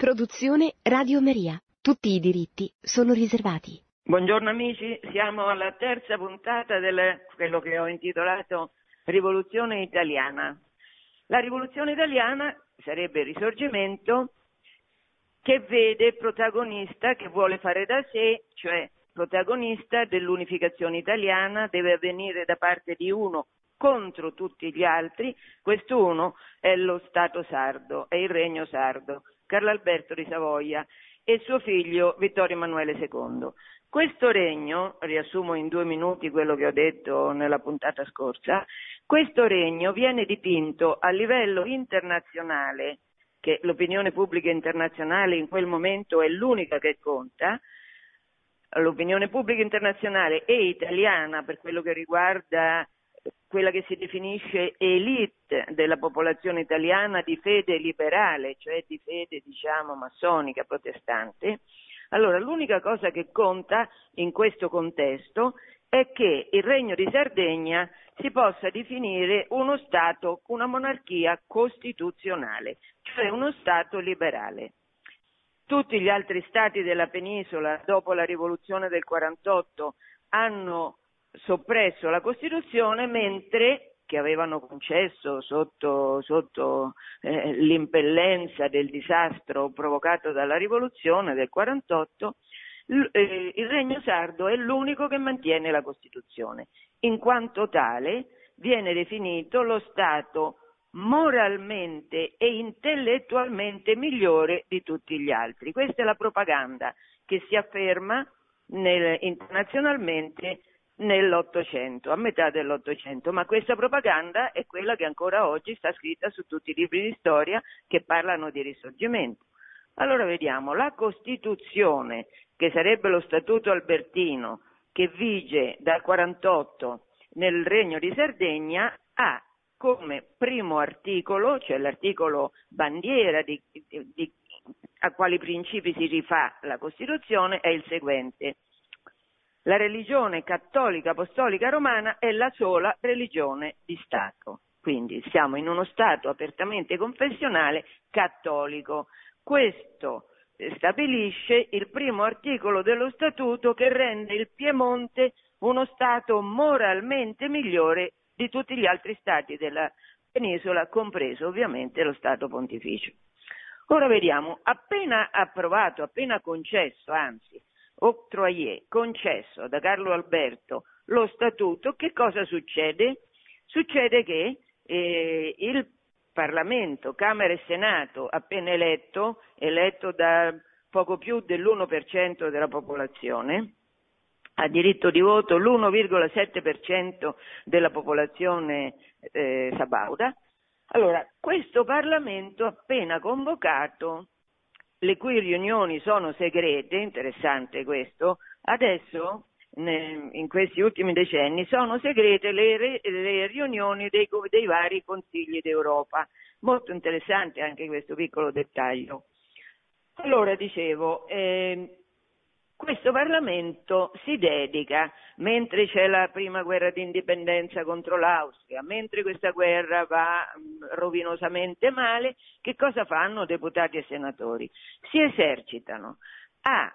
Produzione Radio Maria. Tutti i diritti sono riservati. Buongiorno amici, siamo alla terza puntata di quello che ho intitolato Rivoluzione italiana. La rivoluzione italiana sarebbe il risorgimento che vede protagonista, che vuole fare da sé, cioè protagonista dell'unificazione italiana, deve avvenire da parte di uno contro tutti gli altri, quest'uno è lo Stato sardo, è il regno sardo. Carlo Alberto di Savoia e suo figlio Vittorio Emanuele II. Questo regno, riassumo in due minuti quello che ho detto nella puntata scorsa, questo regno viene dipinto a livello internazionale, che l'opinione pubblica internazionale in quel momento è l'unica che conta, l'opinione pubblica internazionale e italiana per quello che riguarda quella che si definisce elite della popolazione italiana di fede liberale, cioè di fede diciamo massonica, protestante, allora l'unica cosa che conta in questo contesto è che il Regno di Sardegna si possa definire uno Stato, una monarchia costituzionale, cioè uno Stato liberale. Tutti gli altri Stati della penisola, dopo la rivoluzione del 48, hanno soppresso la Costituzione mentre che avevano concesso sotto, sotto eh, l'impellenza del disastro provocato dalla rivoluzione del 48, l- eh, il Regno Sardo è l'unico che mantiene la Costituzione. In quanto tale viene definito lo Stato moralmente e intellettualmente migliore di tutti gli altri. Questa è la propaganda che si afferma nel, internazionalmente nell'Ottocento, a metà dell'Ottocento, ma questa propaganda è quella che ancora oggi sta scritta su tutti i libri di storia che parlano di risorgimento. Allora vediamo, la Costituzione, che sarebbe lo Statuto albertino, che vige dal 48 nel Regno di Sardegna, ha come primo articolo, cioè l'articolo bandiera di, di, di, a quali principi si rifà la Costituzione, è il seguente la religione cattolica apostolica romana è la sola religione di Stato. Quindi siamo in uno Stato apertamente confessionale cattolico. Questo eh, stabilisce il primo articolo dello Statuto che rende il Piemonte uno Stato moralmente migliore di tutti gli altri Stati della penisola, compreso ovviamente lo Stato pontificio. Ora vediamo, appena approvato, appena concesso, anzi, octroyé, concesso da Carlo Alberto lo statuto, che cosa succede? Succede che eh, il Parlamento, Camera e Senato, appena eletto, eletto da poco più dell'1% della popolazione, ha diritto di voto l'1,7% della popolazione eh, sabauda. Allora, questo Parlamento appena convocato le cui riunioni sono segrete, interessante questo, adesso in questi ultimi decenni sono segrete le, le riunioni dei, dei, vari consigli d'Europa. Molto interessante anche questo piccolo dettaglio. Allora dicevo, eh, questo Parlamento si dedica, mentre c'è la prima guerra d'indipendenza contro l'Austria, mentre questa guerra va mm, rovinosamente male, che cosa fanno deputati e senatori? Si esercitano a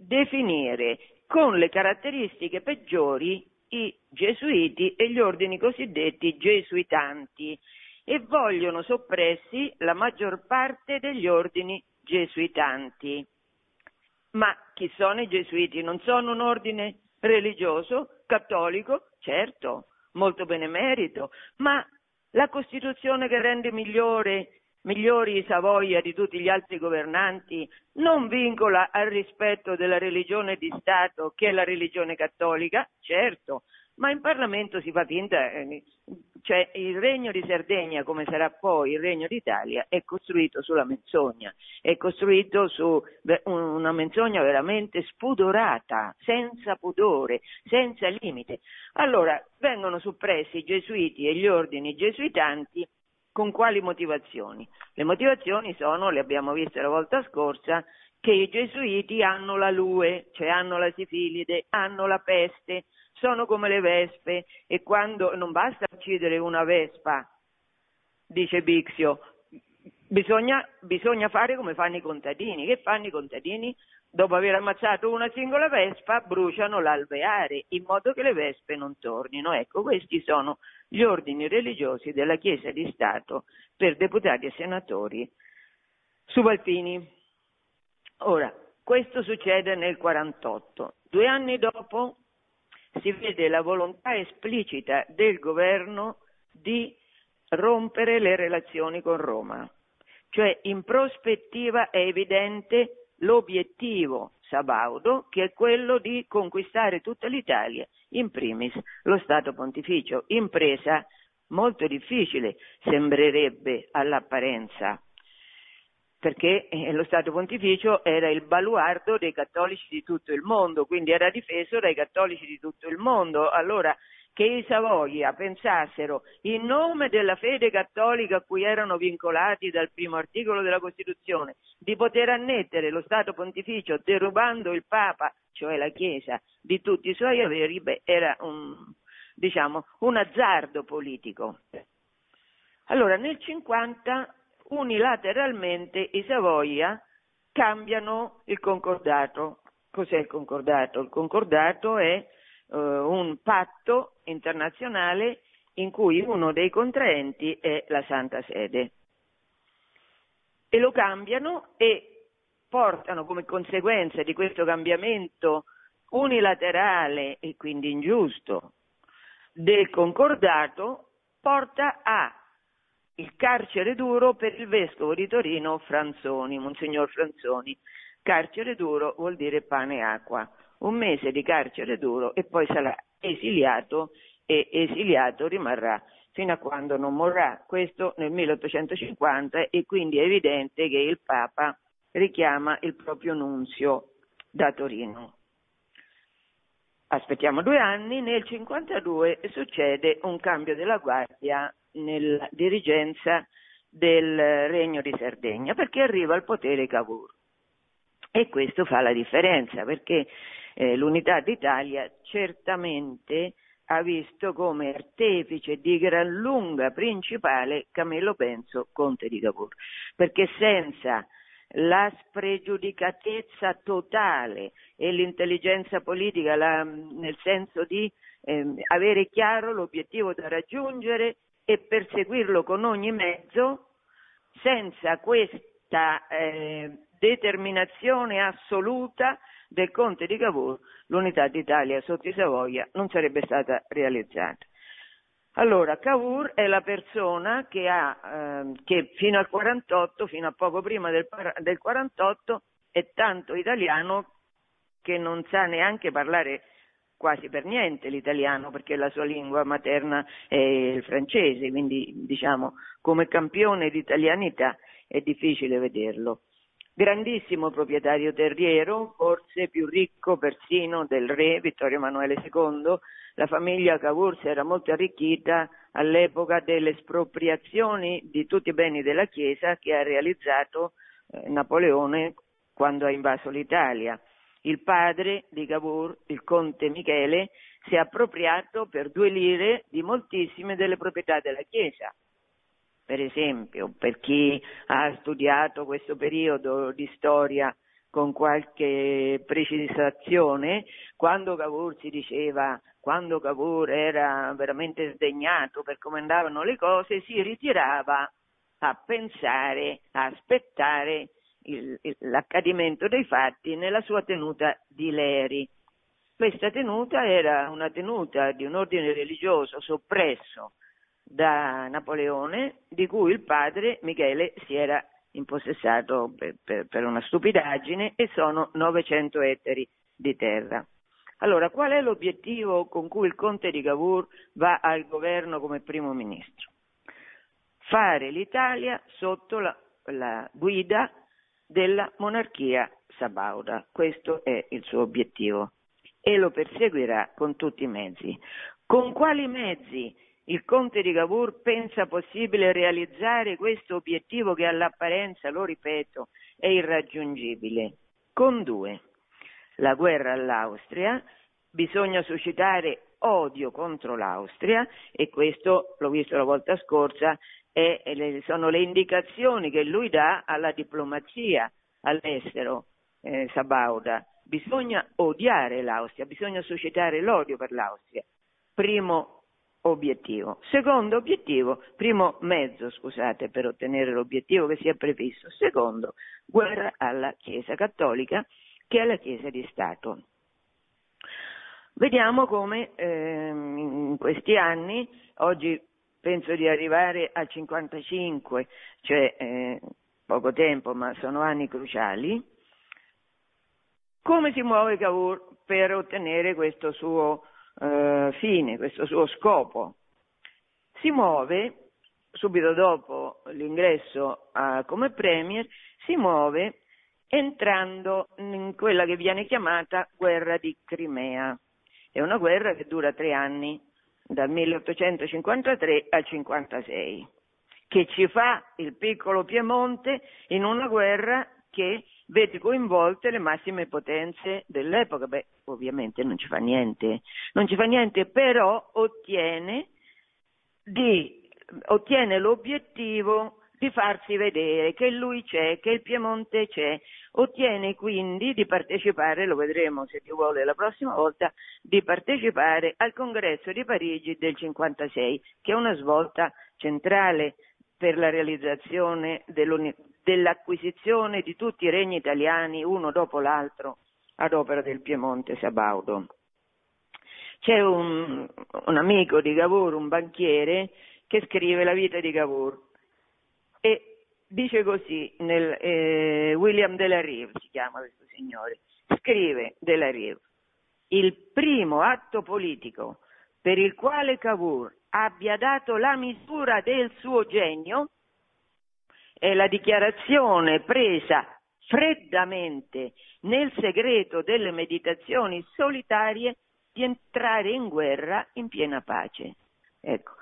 definire con le caratteristiche peggiori i gesuiti e gli ordini cosiddetti gesuitanti e vogliono soppressi la maggior parte degli ordini gesuitanti. Ma chi sono i gesuiti? Non sono un ordine religioso, cattolico, certo, molto benemerito, ma la Costituzione che rende migliore, migliori i Savoia di tutti gli altri governanti non vincola al rispetto della religione di Stato che è la religione cattolica, certo, ma in Parlamento si fa finta, eh, cioè il regno di Sardegna, come sarà poi il regno d'Italia, è costruito sulla menzogna, è costruito su una menzogna veramente spudorata, senza pudore, senza limite. Allora vengono soppressi i gesuiti e gli ordini gesuitanti con quali motivazioni? Le motivazioni sono, le abbiamo viste la volta scorsa, che i gesuiti hanno la lue, cioè hanno la sifilide, hanno la peste, sono come le vespe e quando non basta uccidere una vespa, dice Bixio, bisogna, bisogna fare come fanno i contadini. Che fanno i contadini? Dopo aver ammazzato una singola vespa, bruciano l'alveare in modo che le vespe non tornino. Ecco, questi sono gli ordini religiosi della Chiesa di Stato per deputati e senatori subalpini. Ora, questo succede nel 48. Due anni dopo si vede la volontà esplicita del governo di rompere le relazioni con Roma. Cioè in prospettiva è evidente l'obiettivo Sabaudo che è quello di conquistare tutta l'Italia, in primis lo Stato Pontificio, impresa molto difficile sembrerebbe all'apparenza perché eh, lo Stato Pontificio era il baluardo dei cattolici di tutto il mondo, quindi era difeso dai cattolici di tutto il mondo. Allora, che i Savoia pensassero in nome della fede cattolica a cui erano vincolati dal primo articolo della Costituzione di poter annettere lo Stato Pontificio derubando il Papa, cioè la Chiesa, di tutti i suoi averi, beh, era un, diciamo, un azzardo politico. Allora, nel 50 unilateralmente i Savoia cambiano il concordato. Cos'è il concordato? Il concordato è eh, un patto internazionale in cui uno dei contraenti è la Santa Sede. E lo cambiano e portano come conseguenza di questo cambiamento unilaterale e quindi ingiusto del concordato porta a il carcere duro per il vescovo di Torino Franzoni, Monsignor Franzoni. Carcere duro vuol dire pane e acqua. Un mese di carcere duro e poi sarà esiliato e esiliato rimarrà fino a quando non morrà. Questo nel 1850 e quindi è evidente che il Papa richiama il proprio nunzio da Torino. Aspettiamo due anni, nel 1952 succede un cambio della guardia nella dirigenza del Regno di Sardegna perché arriva al potere Cavour. E questo fa la differenza perché eh, l'unità d'Italia certamente ha visto come artefice di gran lunga principale Camillo Benso, conte di Cavour, perché senza la spregiudicatezza totale e l'intelligenza politica, la, nel senso di eh, avere chiaro l'obiettivo da raggiungere e perseguirlo con ogni mezzo, senza questa eh, determinazione assoluta del Conte di Cavour, l'unità d'Italia sotto i Savoia non sarebbe stata realizzata. Allora, Cavour è la persona che, ha, eh, che fino al 48, fino a poco prima del, del 48, è tanto italiano che non sa neanche parlare quasi per niente l'italiano perché la sua lingua materna è il francese, quindi diciamo come campione di italianità è difficile vederlo. Grandissimo proprietario terriero, forse più ricco persino del re Vittorio Emanuele II, la famiglia Cavour si era molto arricchita all'epoca delle espropriazioni di tutti i beni della Chiesa che ha realizzato eh, Napoleone quando ha invaso l'Italia il padre di Cavour, il conte Michele, si è appropriato per due lire di moltissime delle proprietà della Chiesa. Per esempio, per chi ha studiato questo periodo di storia con qualche precisazione, quando Cavour si diceva, quando Cavour era veramente sdegnato per come andavano le cose, si ritirava a pensare, a aspettare il, l'accadimento dei fatti nella sua tenuta di Leri. Questa tenuta era una tenuta di un ordine religioso soppresso da Napoleone, di cui il padre Michele si era impossessato per, per, per una stupidaggine e sono 900 ettari di terra. Allora, qual è l'obiettivo con cui il conte di Cavour va al governo come primo ministro? Fare l'Italia sotto la, la guida della monarchia sabauda. Questo è il suo obiettivo e lo perseguirà con tutti i mezzi. Con quali mezzi il conte di Cavour pensa possibile realizzare questo obiettivo che all'apparenza, lo ripeto, è irraggiungibile? Con due. La guerra all'Austria, bisogna suscitare odio contro l'Austria e questo l'ho visto la volta scorsa è, sono le indicazioni che lui dà alla diplomazia all'estero, eh, Sabauda. Bisogna odiare l'Austria, bisogna suscitare l'odio per l'Austria. Primo obiettivo. Secondo obiettivo, primo mezzo, scusate, per ottenere l'obiettivo che si è previsto. Secondo, guerra alla Chiesa cattolica che alla Chiesa di Stato. Vediamo come ehm, in questi anni, oggi penso di arrivare al 55, cioè eh, poco tempo, ma sono anni cruciali, come si muove Cavour per ottenere questo suo eh, fine, questo suo scopo. Si muove, subito dopo l'ingresso a, come Premier, si muove entrando in quella che viene chiamata guerra di Crimea. È una guerra che dura tre anni, dal 1853 al 56, che ci fa il piccolo Piemonte in una guerra che vede coinvolte le massime potenze dell'epoca. Beh, ovviamente non ci fa niente, non ci fa niente, però ottiene, di, ottiene l'obiettivo di farsi vedere che lui c'è, che il Piemonte c'è, ottiene quindi di partecipare, lo vedremo se Dio vuole la prossima volta, di partecipare al congresso di Parigi del 56, che è una svolta centrale per la realizzazione dell'acquisizione di tutti i regni italiani uno dopo l'altro ad opera del Piemonte Sabaudo. C'è un, un amico di Cavour, un banchiere, che scrive la vita di Cavour e dice così, nel, eh, William de la Rive si chiama questo signore, scrive de la Rive, il primo atto politico per il quale Cavour abbia dato la misura del suo genio è la dichiarazione presa freddamente nel segreto delle meditazioni solitarie di entrare in guerra in piena pace. Ecco,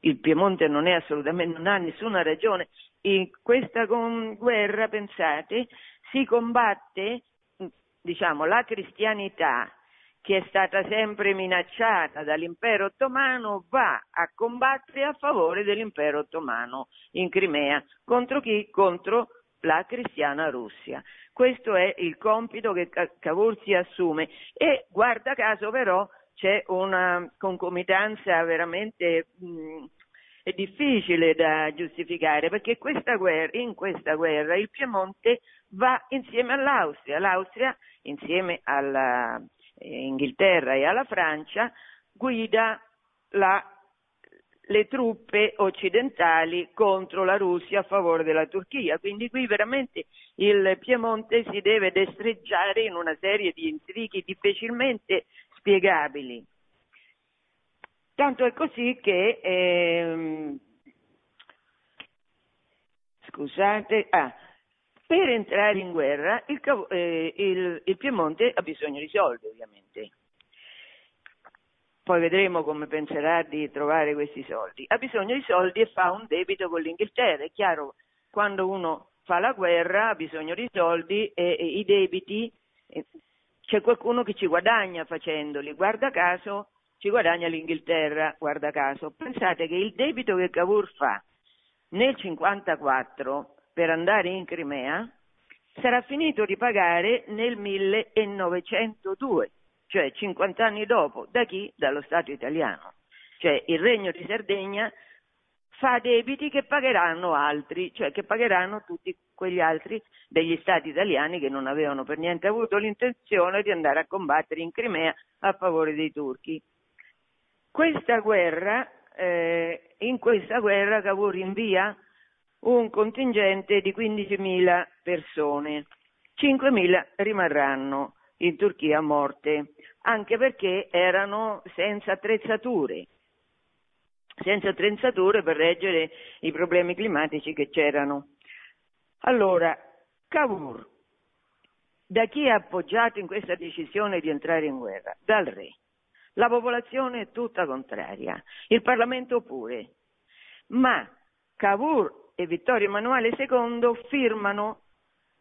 il Piemonte non è assolutamente, non ha nessuna ragione. In questa guerra, pensate, si combatte, diciamo, la cristianità che è stata sempre minacciata dall'impero ottomano, va a combattere a favore dell'impero ottomano in Crimea. Contro chi? Contro la cristiana Russia. Questo è il compito che Cavour si assume e guarda caso però c'è una concomitanza veramente mh, difficile da giustificare perché questa guerra, in questa guerra il Piemonte va insieme all'Austria, l'Austria insieme alla, Inghilterra e alla Francia, guida la, le truppe occidentali contro la Russia a favore della Turchia. Quindi qui veramente il Piemonte si deve destreggiare in una serie di intrighi difficilmente spiegabili. Tanto è così che, ehm, scusate, ah, per entrare in guerra il, eh, il, il Piemonte ha bisogno di soldi, ovviamente. Poi vedremo come penserà di trovare questi soldi. Ha bisogno di soldi e fa un debito con l'Inghilterra. È chiaro, quando uno fa la guerra ha bisogno di soldi e, e i debiti, e c'è qualcuno che ci guadagna facendoli. Guarda caso, ci guadagna l'Inghilterra, guarda caso. Pensate che il debito che Cavour fa nel 1954 per andare in Crimea sarà finito di pagare nel 1902, cioè 50 anni dopo, da chi? Dallo Stato italiano. Cioè il Regno di Sardegna fa debiti che pagheranno altri, cioè che pagheranno tutti quegli altri degli stati italiani che non avevano per niente avuto l'intenzione di andare a combattere in Crimea a favore dei turchi. Questa guerra, eh, in questa guerra Cavour invia un contingente di 15.000 persone, 5.000 rimarranno in Turchia morte, anche perché erano senza attrezzature, senza attrezzature per reggere i problemi climatici che c'erano. Allora, Cavour, da chi è appoggiato in questa decisione di entrare in guerra? Dal re. La popolazione è tutta contraria, il Parlamento pure. Ma Cavour e Vittorio Emanuele II firmano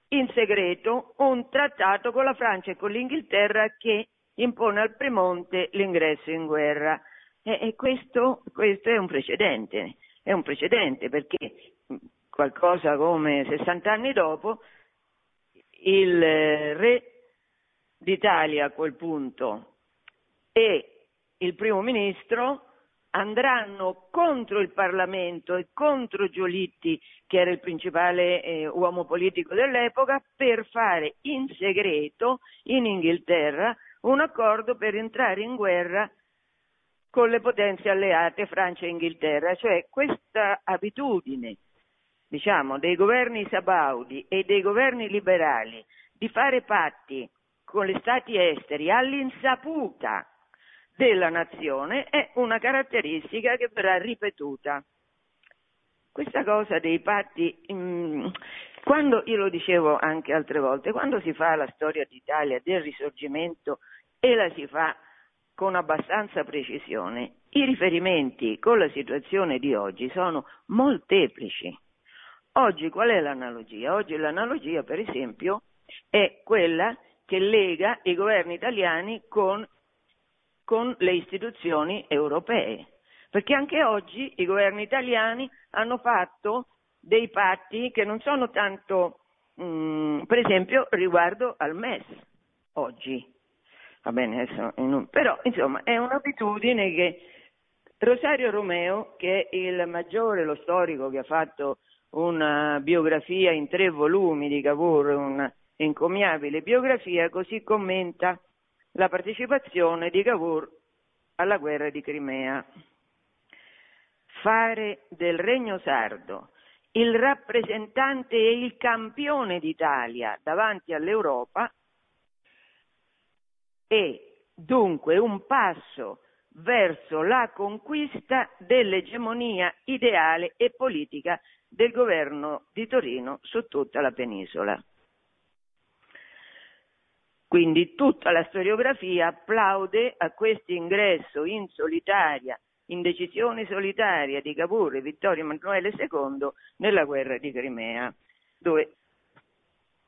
in segreto un trattato con la Francia e con l'Inghilterra che impone al Premonte l'ingresso in guerra. E, e questo, questo è un precedente, è un precedente perché qualcosa come 60 anni dopo il re d'Italia a quel punto e il primo ministro andranno contro il Parlamento e contro Giolitti, che era il principale eh, uomo politico dell'epoca, per fare in segreto in Inghilterra un accordo per entrare in guerra con le potenze alleate Francia e Inghilterra, cioè questa abitudine diciamo, dei governi sabaudi e dei governi liberali di fare patti con gli stati esteri all'insaputa della nazione è una caratteristica che verrà ripetuta. Questa cosa dei patti, mm, quando io lo dicevo anche altre volte, quando si fa la storia d'Italia del risorgimento e la si fa con abbastanza precisione, i riferimenti con la situazione di oggi sono molteplici. Oggi qual è l'analogia? Oggi l'analogia, per esempio, è quella che lega i governi italiani con con le istituzioni europee, perché anche oggi i governi italiani hanno fatto dei patti che non sono tanto, mh, mm, per esempio, riguardo al MES oggi. Va bene, adesso, però insomma è un'abitudine che Rosario Romeo, che è il maggiore, lo storico che ha fatto una biografia in tre volumi di Cavour, una encomiabile biografia, così commenta la partecipazione di Cavour alla guerra di Crimea. Fare del Regno Sardo il rappresentante e il campione d'Italia davanti all'Europa è dunque un passo verso la conquista dell'egemonia ideale e politica del governo di Torino su tutta la penisola. Quindi tutta la storiografia applaude a questo ingresso in solitaria, in decisione solitaria di Cavour e Vittorio Emanuele II nella guerra di Crimea, dove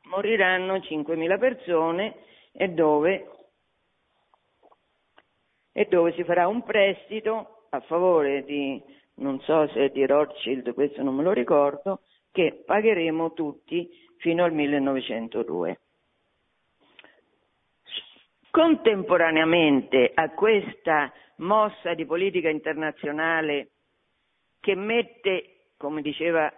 moriranno 5.000 persone e dove, e dove si farà un prestito a favore di, non so se di Rothschild, questo non me lo ricordo, che pagheremo tutti fino al 1902. Contemporaneamente a questa mossa di politica internazionale che mette, come diceva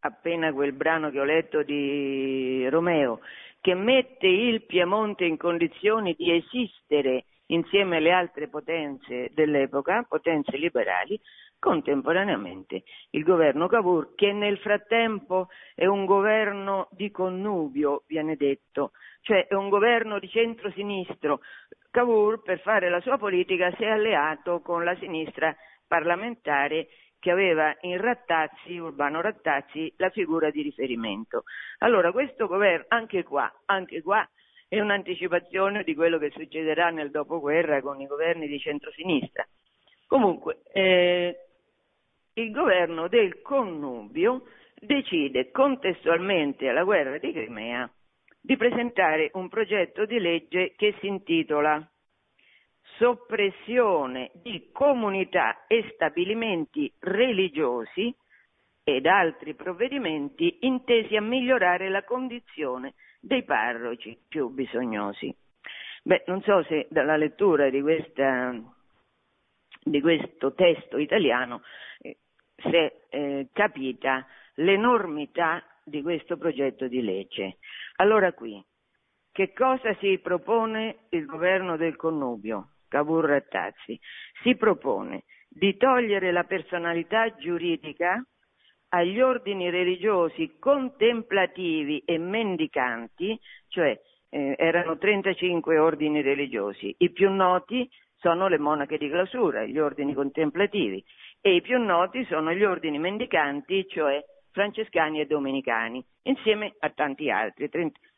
appena quel brano che ho letto di Romeo, che mette il Piemonte in condizioni di esistere insieme alle altre potenze dell'epoca, potenze liberali, contemporaneamente il governo Cavour, che nel frattempo è un governo di connubio, viene detto, cioè è un governo di centro-sinistro. Cavour, per fare la sua politica, si è alleato con la sinistra parlamentare che aveva in Rattazzi, Urbano Rattazzi, la figura di riferimento. Allora questo governo, anche qua, anche qua è un'anticipazione di quello che succederà nel dopoguerra con i governi di centrosinistra. Comunque, eh, il governo del connubio decide contestualmente alla guerra di Crimea di presentare un progetto di legge che si intitola Soppressione di comunità e stabilimenti religiosi ed altri provvedimenti intesi a migliorare la condizione dei parroci più bisognosi. Beh, non so se dalla lettura di, questa, di questo testo italiano eh, si è eh, capita l'enormità di questo progetto di legge. Allora qui, che cosa si propone il governo del connubio, Cavour Rattazzi? Si propone di togliere la personalità giuridica agli ordini religiosi contemplativi e mendicanti, cioè eh, erano 35 ordini religiosi, i più noti sono le monache di clausura, gli ordini contemplativi, e i più noti sono gli ordini mendicanti, cioè francescani e domenicani, insieme a tanti altri.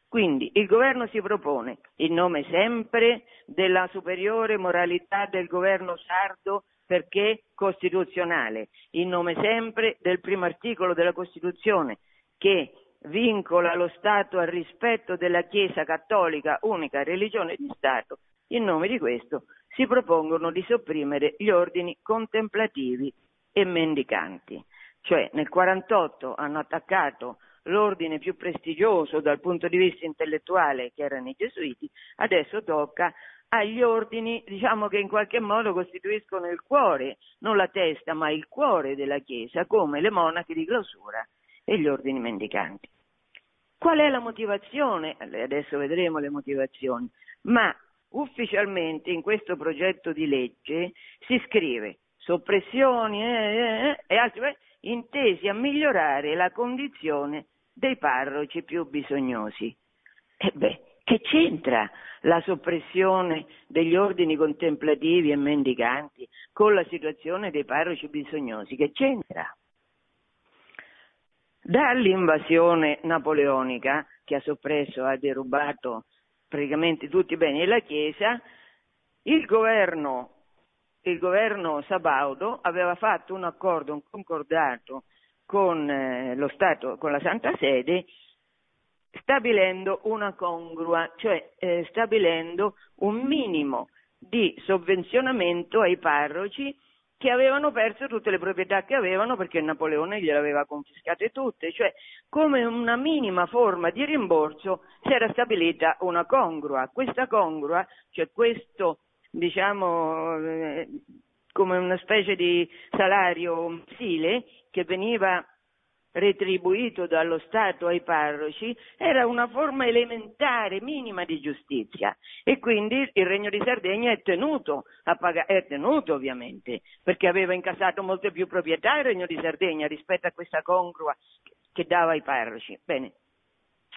Quindi il governo si propone, in nome sempre della superiore moralità del governo sardo, perché costituzionale, in nome sempre del primo articolo della Costituzione, che vincola lo Stato al rispetto della Chiesa cattolica, unica religione di Stato, in nome di questo si propongono di sopprimere gli ordini contemplativi e mendicanti. Cioè nel 48 hanno attaccato l'ordine più prestigioso dal punto di vista intellettuale, che erano i gesuiti, adesso tocca agli ordini, diciamo che in qualche modo costituiscono il cuore, non la testa, ma il cuore della Chiesa, come le monache di clausura e gli ordini mendicanti. Qual è la motivazione? Adesso vedremo le motivazioni, ma ufficialmente in questo progetto di legge si scrive soppressioni eh, eh, eh e altri eh, intesi a migliorare la condizione dei parroci più bisognosi. E beh, che c'entra la soppressione degli ordini contemplativi e mendicanti con la situazione dei parroci bisognosi? Che c'entra? Dall'invasione napoleonica, che ha soppresso, ha derubato praticamente tutti i beni della Chiesa, il governo, il governo Sabaudo aveva fatto un accordo, un concordato con eh, Stato, con la Santa Sede, stabilendo una congrua, cioè eh, stabilendo un minimo di sovvenzionamento ai parroci che avevano perso tutte le proprietà che avevano perché Napoleone gliele aveva confiscate tutte, cioè come una minima forma di rimborso si era stabilita una congrua. Questa congrua, cioè questo diciamo eh, come una specie di salario mensile che veniva retribuito dallo Stato ai parroci era una forma elementare, minima di giustizia e quindi il Regno di Sardegna è tenuto a pagare, è tenuto ovviamente, perché aveva incassato molte più proprietà il Regno di Sardegna rispetto a questa congrua che dava ai parroci. Bene,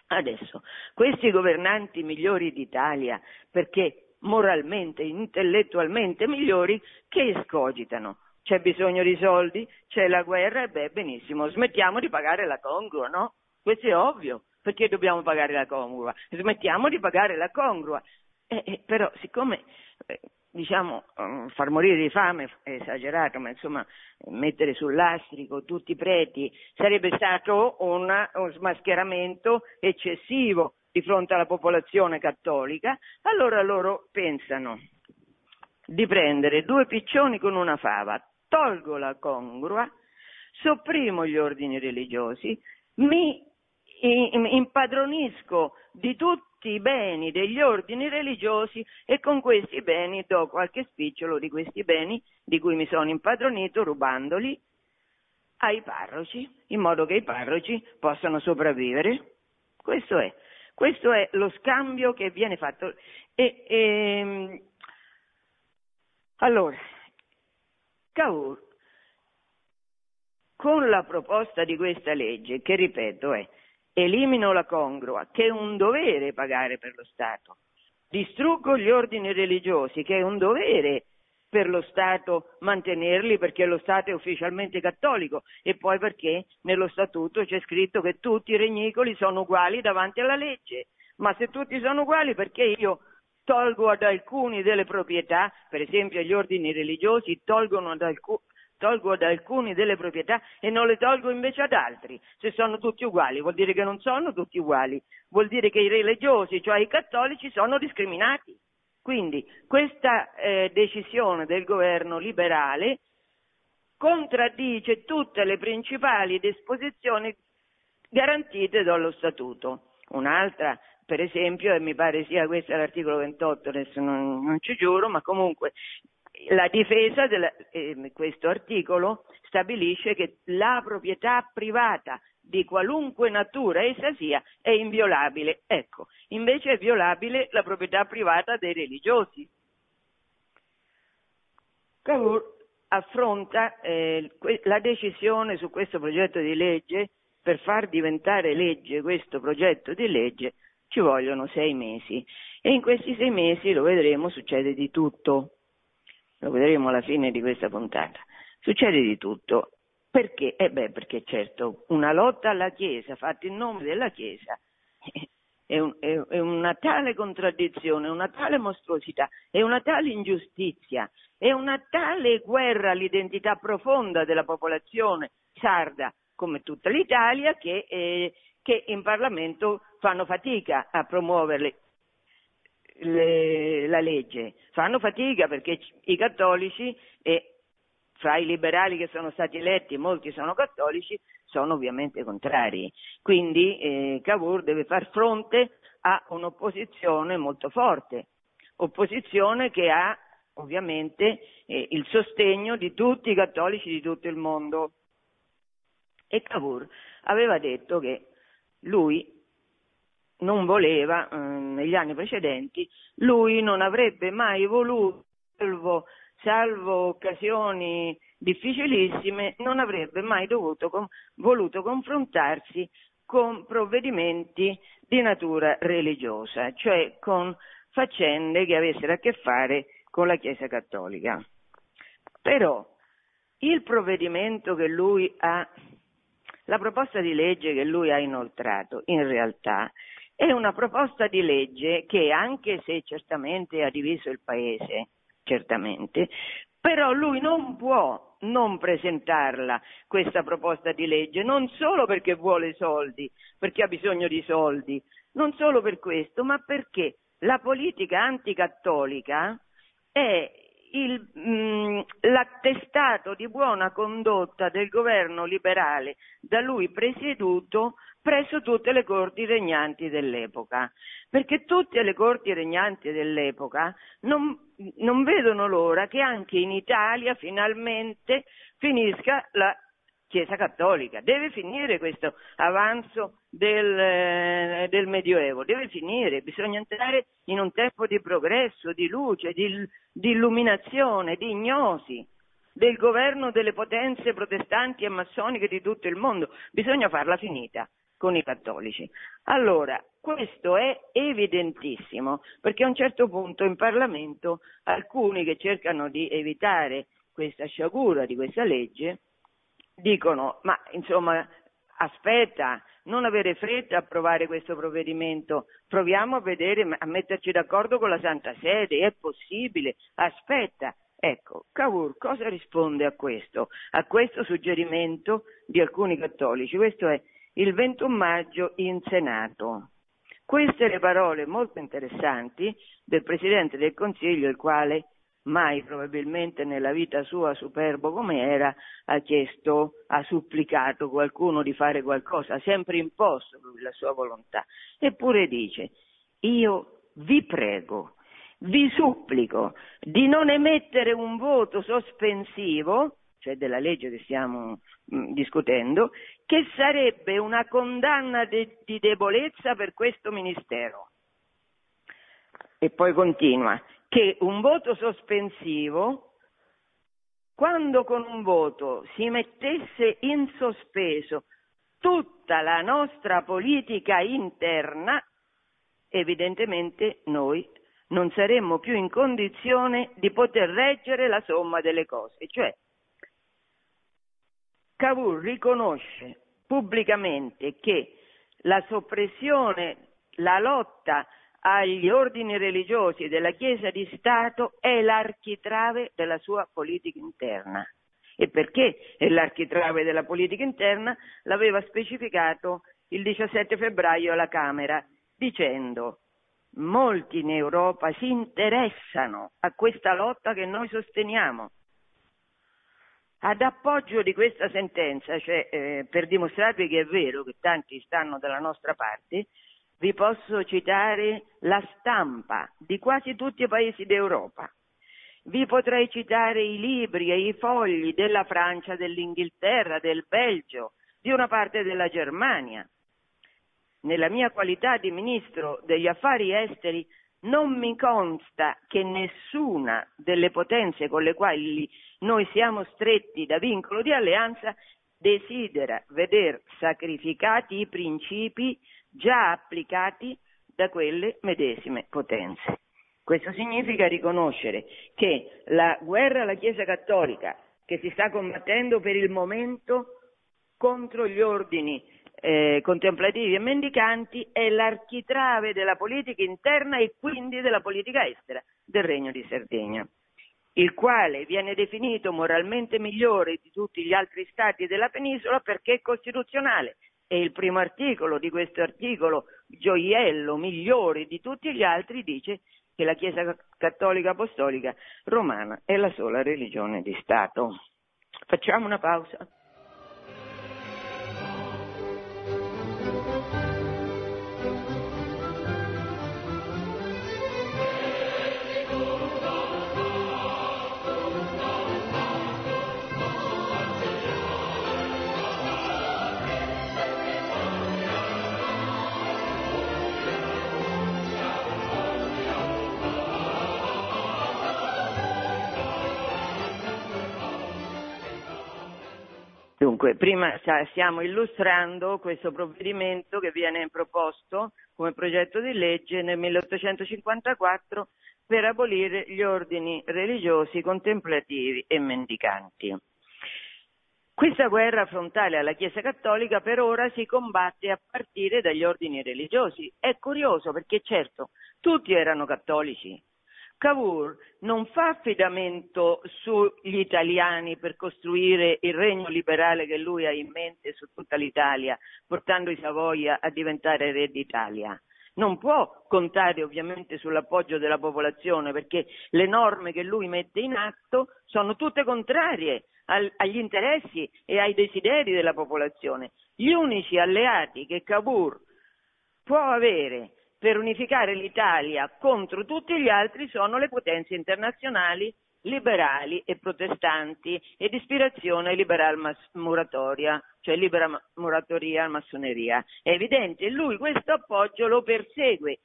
adesso questi governanti migliori d'Italia, perché moralmente, intellettualmente migliori, che escogitano? C'è bisogno di soldi, c'è la guerra e beh, benissimo, smettiamo di pagare la congrua, no? Questo è ovvio, perché dobbiamo pagare la congrua? Smettiamo di pagare la congrua. Eh, eh, però siccome eh, diciamo um, far morire di fame è esagerato, ma insomma mettere sul lastrico tutti i preti sarebbe stato una, un smascheramento eccessivo di fronte alla popolazione cattolica, allora loro pensano di prendere due piccioni con una fava, tolgo la congrua, sopprimo gli ordini religiosi, mi impadronisco di tutti i beni degli ordini religiosi e con questi beni do qualche spicciolo di questi beni di cui mi sono impadronito rubandoli ai parroci, in modo che i parroci possano sopravvivere. Questo è, questo è lo scambio che viene fatto. E, e, ehm, allora, Cavour, con la proposta di questa legge, che ripeto è elimino la congrua, che è un dovere pagare per lo Stato, distruggo gli ordini religiosi, che è un dovere per lo Stato mantenerli perché lo Stato è ufficialmente cattolico e poi perché nello Statuto c'è scritto che tutti i regnicoli sono uguali davanti alla legge. Ma se tutti sono uguali perché io tolgo ad alcuni delle proprietà, per esempio agli ordini religiosi, tolgono ad, alcu- tolgo ad alcuni delle proprietà e non le tolgo invece ad altri. Se sono tutti uguali, vuol dire che non sono tutti uguali, vuol dire che i religiosi, cioè i cattolici, sono discriminati. Quindi questa eh, decisione del governo liberale contraddice tutte le principali disposizioni garantite dallo Statuto. Un'altra per esempio, e mi pare sia questo l'articolo 28, adesso non, non ci giuro, ma comunque la difesa di eh, questo articolo stabilisce che la proprietà privata di qualunque natura essa sia è inviolabile. Ecco, invece è violabile la proprietà privata dei religiosi. Cavour affronta eh, la decisione su questo progetto di legge per far diventare legge questo progetto di legge ci vogliono sei mesi e in questi sei mesi lo vedremo, succede di tutto. Lo vedremo alla fine di questa puntata. Succede di tutto. Perché? Eh beh, perché certo, una lotta alla Chiesa fatta in nome della Chiesa è, un, è, è una tale contraddizione, una tale mostruosità, è una tale ingiustizia, è una tale guerra all'identità profonda della popolazione sarda, come tutta l'Italia, che eh, che in Parlamento fanno fatica a promuovere le, la legge, fanno fatica perché i cattolici e fra i liberali che sono stati eletti, molti sono cattolici, sono ovviamente contrari. Quindi eh, Cavour deve far fronte a un'opposizione molto forte, opposizione che ha ovviamente eh, il sostegno di tutti i cattolici di tutto il mondo. E Cavour aveva detto che lui non voleva, eh, negli anni precedenti, lui non avrebbe mai voluto, salvo, salvo occasioni difficilissime, non avrebbe mai dovuto, com, voluto confrontarsi con provvedimenti di natura religiosa, cioè con faccende che avessero a che fare con la Chiesa Cattolica. Però il provvedimento che lui ha, la proposta di legge che lui ha inoltrato, in realtà è una proposta di legge che, anche se certamente ha diviso il Paese, certamente, però lui non può non presentarla questa proposta di legge, non solo perché vuole soldi, perché ha bisogno di soldi, non solo per questo, ma perché la politica anticattolica è il, mh, mm, l'attestato di buona condotta del governo liberale da lui presieduto presso tutte le corti regnanti dell'epoca, perché tutte le corti regnanti dell'epoca non, non vedono l'ora che anche in Italia finalmente finisca la Chiesa Cattolica, deve finire questo avanzo del, eh, del, Medioevo, deve finire, bisogna entrare in un tempo di progresso, di luce, di, di illuminazione, di ignosi del governo delle potenze protestanti e massoniche di tutto il mondo, bisogna farla finita con i cattolici. Allora, questo è evidentissimo, perché a un certo punto in Parlamento alcuni che cercano di evitare questa sciagura di questa legge dicono ma insomma aspetta, non avere fretta a approvare questo provvedimento, proviamo a vedere, a metterci d'accordo con la Santa Sede, è possibile, aspetta. Ecco, Cavour cosa risponde a questo, a questo suggerimento di alcuni cattolici? Questo è il 21 maggio in Senato. Queste le parole molto interessanti del Presidente del Consiglio, il quale mai probabilmente nella vita sua superbo come era, ha chiesto, ha supplicato qualcuno di fare qualcosa, ha sempre imposto la sua volontà. Eppure dice, io vi prego, vi supplico di non emettere un voto sospensivo cioè della legge che stiamo mm, discutendo, che sarebbe una condanna de- di debolezza per questo Ministero. E poi continua, che un voto sospensivo, quando con un voto si mettesse in sospeso tutta la nostra politica interna, evidentemente noi non saremmo più in condizione di poter reggere la somma delle cose, cioè Cavour riconosce pubblicamente che la soppressione, la lotta agli ordini religiosi della Chiesa di Stato è l'architrave della sua politica interna. E perché è l'architrave della politica interna? L'aveva specificato il 17 febbraio alla Camera, dicendo molti in Europa si interessano a questa lotta che noi sosteniamo ad appoggio di questa sentenza, cioè eh, per dimostrarvi che è vero che tanti stanno dalla nostra parte, vi posso citare la stampa di quasi tutti i paesi d'Europa. Vi potrei citare i libri e i fogli della Francia, dell'Inghilterra, del Belgio, di una parte della Germania. Nella mia qualità di ministro degli affari esteri non mi consta che nessuna delle potenze con le quali noi siamo stretti da vincolo di alleanza desidera veder sacrificati i principi già applicati da quelle medesime potenze. Questo significa riconoscere che la guerra alla Chiesa Cattolica che si sta combattendo per il momento contro gli ordini eh, contemplativi e mendicanti è l'architrave della politica interna e quindi della politica estera del Regno di Sardegna, il quale viene definito moralmente migliore di tutti gli altri stati della penisola perché è costituzionale, e il primo articolo di questo articolo, gioiello, migliore di tutti gli altri, dice che la Chiesa cattolica apostolica romana è la sola religione di Stato. Facciamo una pausa. Dunque, prima stiamo illustrando questo provvedimento che viene proposto come progetto di legge nel 1854 per abolire gli ordini religiosi contemplativi e mendicanti. Questa guerra frontale alla Chiesa Cattolica per ora si combatte a partire dagli ordini religiosi. È curioso perché certo, tutti erano cattolici, Cavour non fa affidamento sugli italiani per costruire il regno liberale che lui ha in mente su tutta l'Italia, portando i Savoia a diventare re d'Italia. Non può contare ovviamente sull'appoggio della popolazione perché le norme che lui mette in atto sono tutte contrarie al, agli interessi e ai desideri della popolazione. Gli unici alleati che Cavour può avere per unificare l'Italia contro tutti gli altri sono le potenze internazionali liberali e protestanti e di ispirazione liberal muratoria, cioè libera muratoria massoneria. È evidente, lui questo appoggio lo persegue.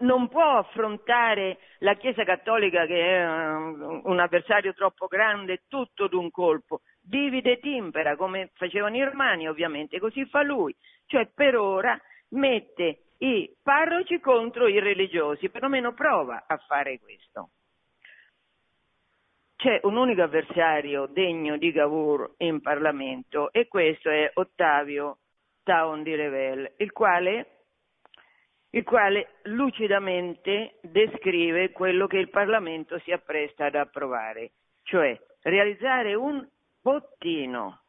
Non può affrontare la Chiesa Cattolica che è un avversario troppo grande tutto d'un colpo, divide e timpera come facevano i romani ovviamente, così fa lui, cioè per ora mette i parroci contro i religiosi, perlomeno prova a fare questo. C'è un unico avversario degno di Cavour in Parlamento e questo è Ottavio Taon di Revel, il quale, il quale lucidamente descrive quello che il Parlamento si appresta ad approvare, cioè realizzare un bottino.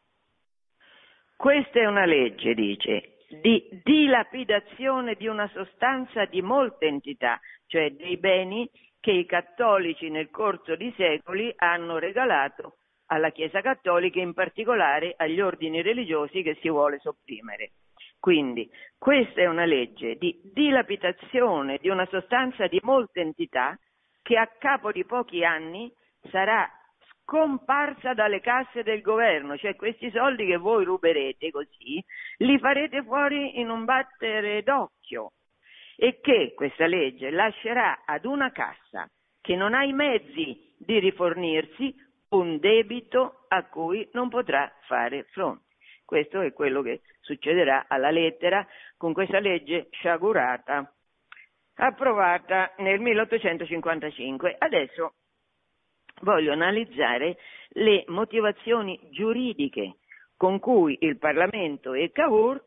Questa è una legge, dice, di dilapidazione di una sostanza di molte entità, cioè dei beni che i cattolici nel corso di secoli hanno regalato alla Chiesa cattolica, in particolare agli ordini religiosi che si vuole sopprimere. Quindi questa è una legge di dilapidazione di una sostanza di molte entità che a capo di pochi anni sarà scomparsa dalle casse del governo, cioè questi soldi che voi ruberete così, li farete fuori in un battere d'occhio e che questa legge lascerà ad una cassa che non ha i mezzi di rifornirsi un debito a cui non potrà fare fronte. Questo è quello che succederà alla lettera con questa legge sciagurata approvata nel 1855. Adesso voglio analizzare le motivazioni giuridiche con cui il Parlamento e Cavour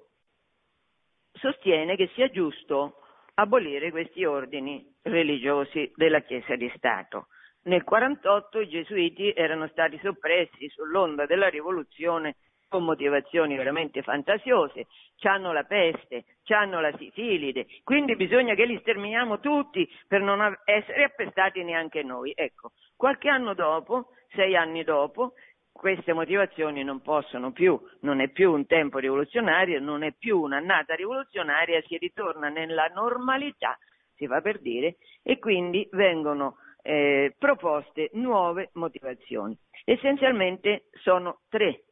sostiene che sia giusto abolire questi ordini religiosi della Chiesa di Stato. Nel 1948 i gesuiti erano stati soppressi sull'onda della rivoluzione con motivazioni veramente fantasiose, hanno la peste, hanno la sifilide, quindi bisogna che li sterminiamo tutti per non essere appestati neanche noi. Ecco, qualche anno dopo, sei anni dopo, queste motivazioni non possono più, non è più un tempo rivoluzionario, non è più un'annata rivoluzionaria, si ritorna nella normalità, si fa per dire, e quindi vengono eh, proposte nuove motivazioni. Essenzialmente sono tre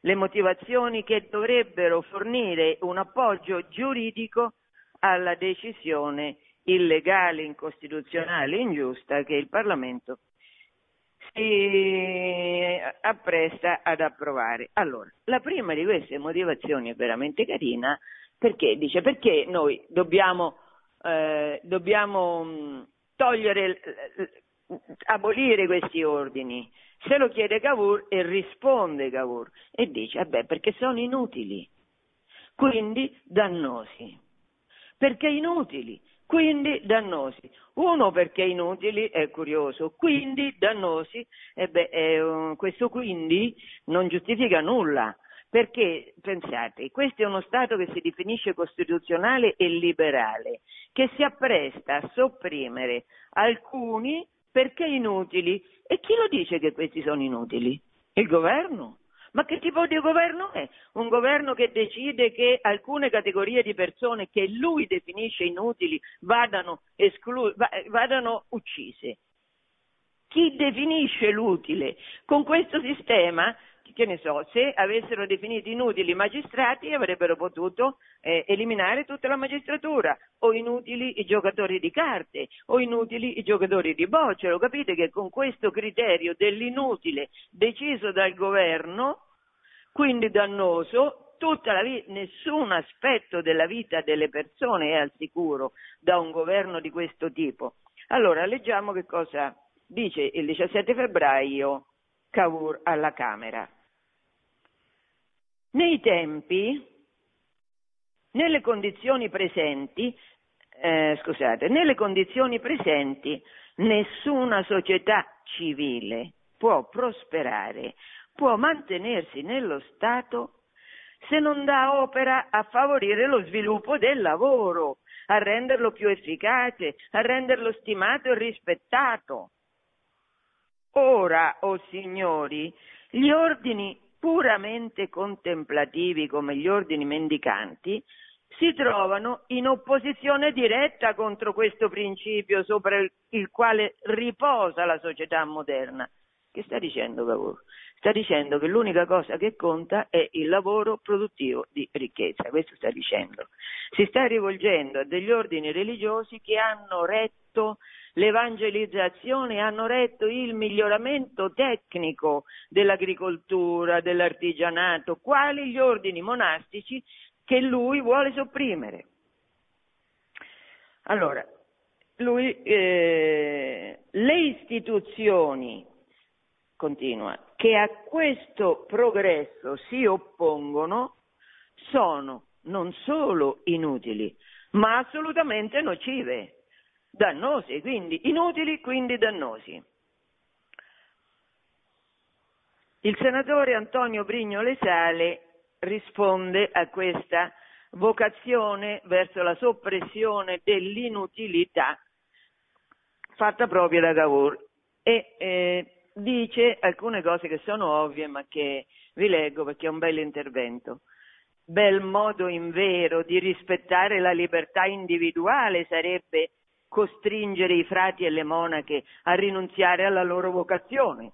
le motivazioni che dovrebbero fornire un appoggio giuridico alla decisione illegale, incostituzionale, ingiusta che il Parlamento si appresta ad approvare. Allora, la prima di queste motivazioni è veramente carina perché dice perché noi dobbiamo, eh, dobbiamo mm, togliere, abolire questi ordini se lo chiede Cavour e risponde Cavour e dice, vabbè, perché sono inutili, quindi dannosi. Perché inutili, quindi dannosi. Uno perché inutili è curioso, quindi dannosi, e eh, questo quindi non giustifica nulla, perché pensate, questo è uno Stato che si definisce costituzionale e liberale, che si appresta a sopprimere alcuni perché inutili. E chi lo dice che questi sono inutili? Il governo. Ma che tipo di governo è? Un governo che decide che alcune categorie di persone che lui definisce inutili vadano, esclu- vadano uccise. Chi definisce l'utile? Con questo sistema che ne so, se avessero definito inutili i magistrati avrebbero potuto eh, eliminare tutta la magistratura, o inutili i giocatori di carte, o inutili i giocatori di bocce. Lo capite che con questo criterio dell'inutile deciso dal governo, quindi dannoso, vita, nessun aspetto della vita delle persone è al sicuro da un governo di questo tipo. Allora, leggiamo che cosa dice il 17 febbraio Cavour alla Camera. Nei tempi, nelle condizioni presenti, eh, scusate, nelle condizioni presenti nessuna società civile può prosperare, può mantenersi nello Stato se non dà opera a favorire lo sviluppo del lavoro, a renderlo più efficace, a renderlo stimato e rispettato. Ora, o oh signori, gli ordini puramente contemplativi come gli ordini mendicanti, si trovano in opposizione diretta contro questo principio sopra il, il quale riposa la società moderna. Che sta dicendo Cavour? Sta dicendo che l'unica cosa che conta è il lavoro produttivo di ricchezza, questo sta dicendo. Si sta rivolgendo a degli ordini religiosi che hanno retto l'evangelizzazione hanno retto il miglioramento tecnico dell'agricoltura, dell'artigianato, quali gli ordini monastici che lui vuole sopprimere. Allora, lui, eh, le istituzioni, continua, che a questo progresso si oppongono sono non solo inutili, ma assolutamente nocive dannosi, quindi inutili, quindi dannosi. Il senatore Antonio Brignole Sale risponde a questa vocazione verso la soppressione dell'inutilità fatta propria da Cavour e eh, dice alcune cose che sono ovvie ma che vi leggo perché è un bel intervento. Bel modo invero di rispettare la libertà individuale sarebbe costringere i frati e le monache a rinunziare alla loro vocazione.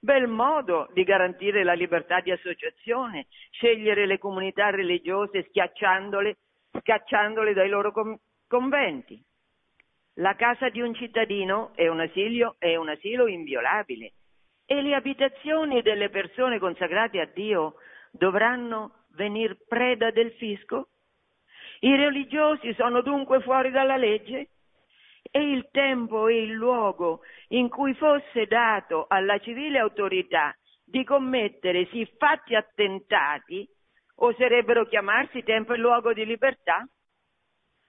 Bel modo di garantire la libertà di associazione, scegliere le comunità religiose schiacciandole, scacciandole dai loro conventi. La casa di un cittadino è un, asilio, è un asilo inviolabile e le abitazioni delle persone consacrate a Dio dovranno venir preda del fisco? I religiosi sono dunque fuori dalla legge? E il tempo e il luogo in cui fosse dato alla civile autorità di commettere siffatti attentati oserebbero chiamarsi tempo e luogo di libertà?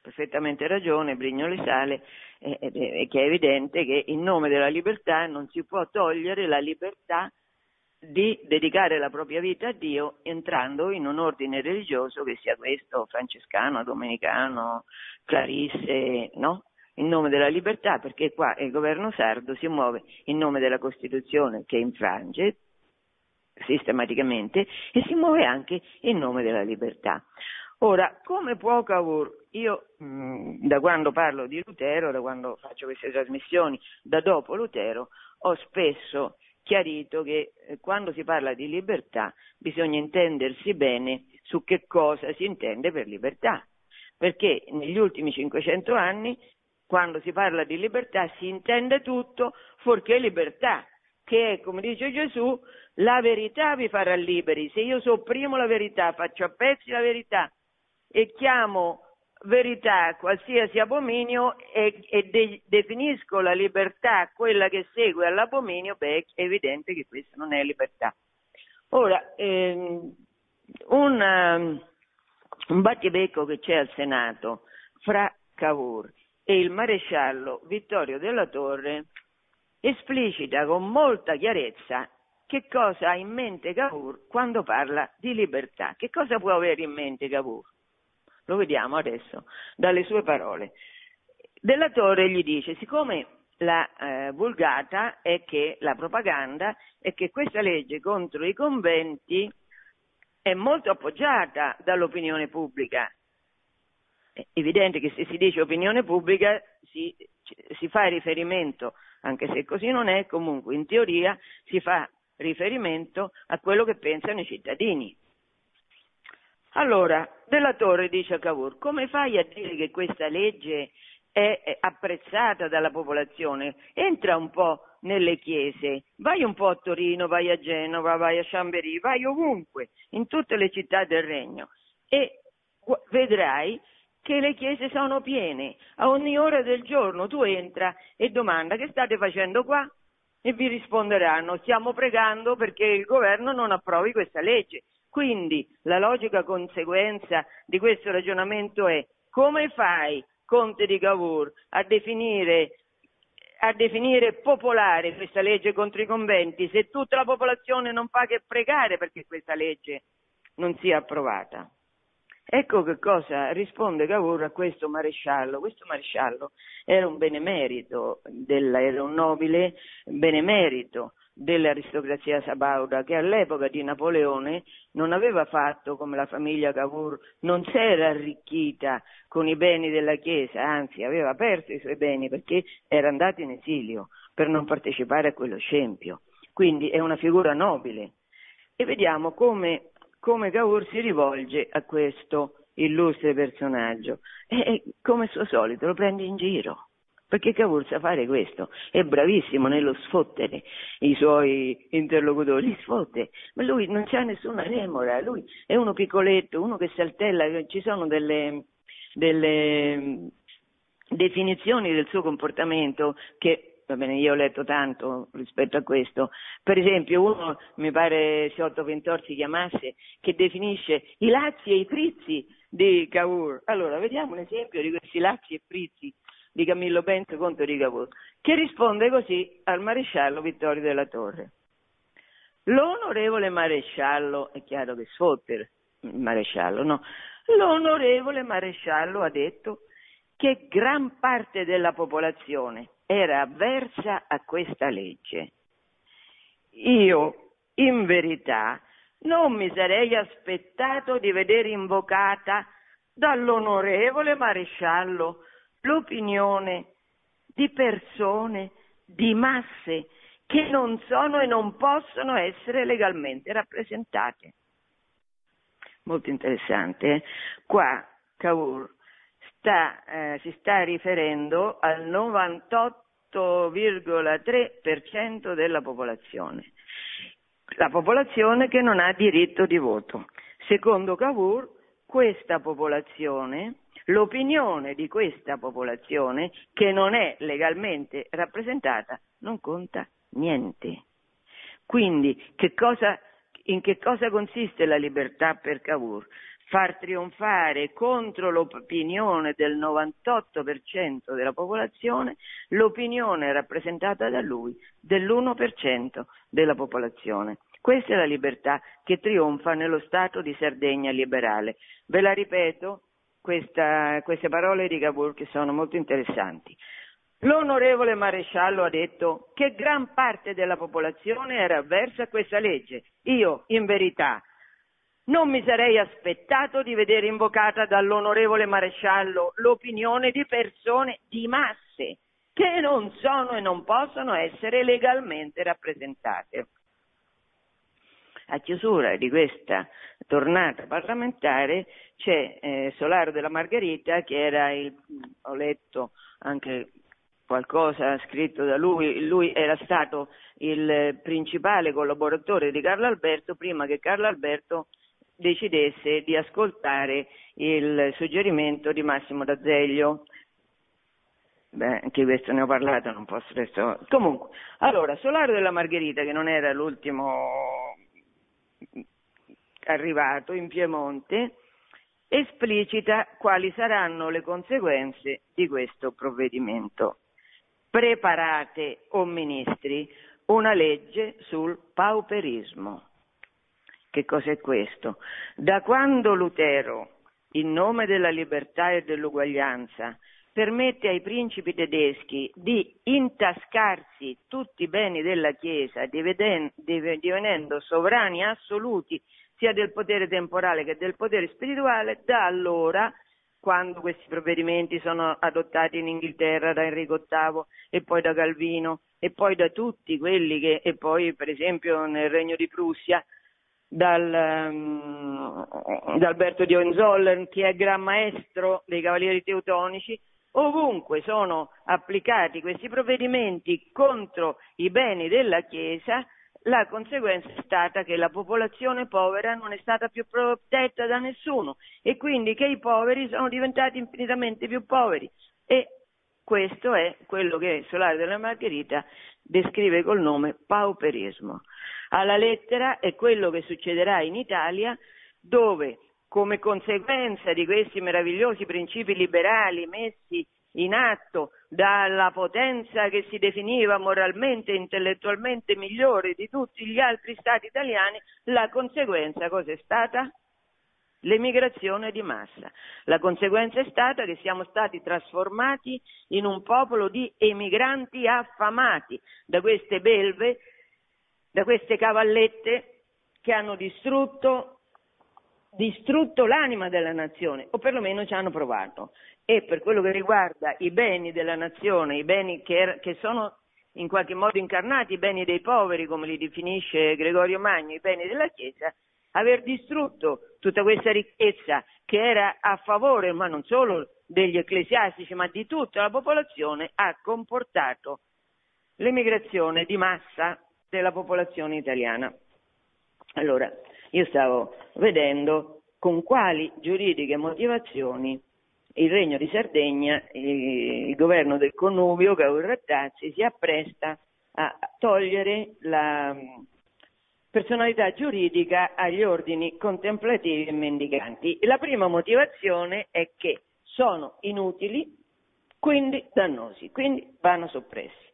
Perfettamente ragione Brignoli Sale, eh, eh, che è evidente che in nome della libertà non si può togliere la libertà di dedicare la propria vita a Dio entrando in un ordine religioso che sia questo francescano, domenicano, clarisse, no? In nome della libertà, perché qua il governo sardo si muove in nome della Costituzione che infrange sistematicamente e si muove anche in nome della libertà. Ora, come può Cavour, io mm, da quando parlo di Lutero, da quando faccio queste trasmissioni, da dopo Lutero, ho spesso chiarito che eh, quando si parla di libertà bisogna intendersi bene su che cosa si intende per libertà, perché negli ultimi 500 anni quando si parla di libertà si intende tutto fuorché libertà, che è, come dice Gesù, la verità vi farà liberi. Se io sopprimo la verità, faccio a pezzi la verità e chiamo verità qualsiasi abominio e, e de, definisco la libertà quella che segue all'abominio, beh, è evidente che questa non è libertà. Ora, ehm, un, um, un battibecco che c'è al Senato fra Cavour e il maresciallo Vittorio della Torre esplicita con molta chiarezza che cosa ha in mente Cavour quando parla di libertà. Che cosa può avere in mente Cavour? Lo vediamo adesso dalle sue parole. Della Torre gli dice, siccome la eh, vulgata è che la propaganda è che questa legge contro i conventi è molto appoggiata dall'opinione pubblica. È evidente che se si dice opinione pubblica si, si fa riferimento, anche se così non è, comunque in teoria si fa riferimento a quello che pensano i cittadini. Allora, Della Torre dice a Cavour, come fai a dire che questa legge è apprezzata dalla popolazione? Entra un po' nelle chiese, vai un po' a Torino, vai a Genova, vai a Chambéry, vai ovunque, in tutte le città del regno e vedrai che le chiese sono piene, a ogni ora del giorno tu entra e domanda che state facendo qua? E vi risponderanno stiamo pregando perché il governo non approvi questa legge. Quindi la logica conseguenza di questo ragionamento è come fai, Conte di Cavour, a definire, a definire popolare questa legge contro i conventi se tutta la popolazione non fa che pregare perché questa legge non sia approvata? Ecco che cosa risponde Cavour a questo maresciallo. Questo maresciallo era un benemerito, della, era un nobile benemerito dell'aristocrazia sabauda che all'epoca di Napoleone non aveva fatto come la famiglia Cavour, non si era arricchita con i beni della Chiesa, anzi aveva perso i suoi beni perché era andato in esilio per non partecipare a quello scempio. Quindi è una figura nobile. E vediamo come, come Cavour si rivolge a questo illustre personaggio. E come suo solito lo prende in giro perché Cavour sa fare questo, è bravissimo nello sfottere i suoi interlocutori, sfotte, ma lui non c'ha nessuna remora, lui è uno piccoletto, uno che saltella, ci sono delle, delle mm, definizioni del suo comportamento che va bene, io ho letto tanto rispetto a questo. Per esempio, uno mi pare Siotto Ventor si chiamasse, che definisce i lazzi e i frizzi di Cavour. Allora, vediamo un esempio di questi lazzi e frizzi di Camillo Benz contro Rigavot, che risponde così al maresciallo Vittorio della Torre. L'onorevole maresciallo, è chiaro che sfotte il maresciallo, no? L'onorevole maresciallo ha detto che gran parte della popolazione era avversa a questa legge. Io, in verità, non mi sarei aspettato di vedere invocata dall'onorevole maresciallo l'opinione di persone, di masse che non sono e non possono essere legalmente rappresentate. Molto interessante. Eh? Qua Cavour sta, eh, si sta riferendo al 98,3% della popolazione, la popolazione che non ha diritto di voto. Secondo Cavour, questa popolazione l'opinione di questa popolazione che non è legalmente rappresentata non conta niente. Quindi che cosa, in che cosa consiste la libertà per Cavour? Far trionfare contro l'opinione del 98% della popolazione l'opinione rappresentata da lui dell'1% della popolazione. Questa è la libertà che trionfa nello Stato di Sardegna liberale. Ve la ripeto questa, queste parole di Cavour che sono molto interessanti. L'onorevole maresciallo ha detto che gran parte della popolazione era avversa a questa legge. Io, in verità, non mi sarei aspettato di vedere invocata dall'onorevole maresciallo l'opinione di persone di masse che non sono e non possono essere legalmente rappresentate. A chiusura di questa tornata parlamentare c'è eh, Solaro della Margherita che era il, ho letto anche qualcosa scritto da lui, lui era stato il principale collaboratore di Carlo Alberto prima che Carlo Alberto decidesse di ascoltare il suggerimento di Massimo D'Azeglio. Beh, anche questo ne ho parlato, non posso adesso. Comunque, allora, Solaro della Margherita, che non era l'ultimo arrivato in Piemonte, esplicita quali saranno le conseguenze di questo provvedimento. Preparate, o oh ministri, una legge sul pauperismo. Che cos'è questo? Da quando Lutero, in nome della libertà e dell'uguaglianza, permette ai principi tedeschi di intascarsi tutti i beni della Chiesa, divenendo sovrani assoluti sia del potere temporale che del potere spirituale, da allora, quando questi provvedimenti sono adottati in Inghilterra da Enrico VIII e poi da Calvino e poi da tutti quelli che, e poi per esempio nel Regno di Prussia, dal, um, da Alberto di Hohenzollern, che è gran maestro dei Cavalieri Teutonici, ovunque sono applicati questi provvedimenti contro i beni della Chiesa, la conseguenza è stata che la popolazione povera non è stata più protetta da nessuno e quindi che i poveri sono diventati infinitamente più poveri. E questo è quello che Solare della Margherita descrive col nome pauperismo. Alla lettera è quello che succederà in Italia dove come conseguenza di questi meravigliosi principi liberali messi in atto dalla potenza che si definiva moralmente e intellettualmente migliore di tutti gli altri stati italiani, la conseguenza cos'è stata? L'emigrazione di massa. La conseguenza è stata che siamo stati trasformati in un popolo di emigranti affamati da queste belve, da queste cavallette che hanno distrutto distrutto l'anima della nazione, o perlomeno ci hanno provato. E per quello che riguarda i beni della nazione, i beni che, er- che sono in qualche modo incarnati, i beni dei poveri, come li definisce Gregorio Magno, i beni della Chiesa, aver distrutto tutta questa ricchezza che era a favore, ma non solo degli ecclesiastici, ma di tutta la popolazione, ha comportato l'emigrazione di massa della popolazione italiana. Allora, io stavo vedendo con quali giuridiche motivazioni il Regno di Sardegna, il governo del connubio, Gaul Rattazzi, si appresta a togliere la personalità giuridica agli ordini contemplativi e mendicanti. La prima motivazione è che sono inutili, quindi dannosi, quindi vanno soppressi.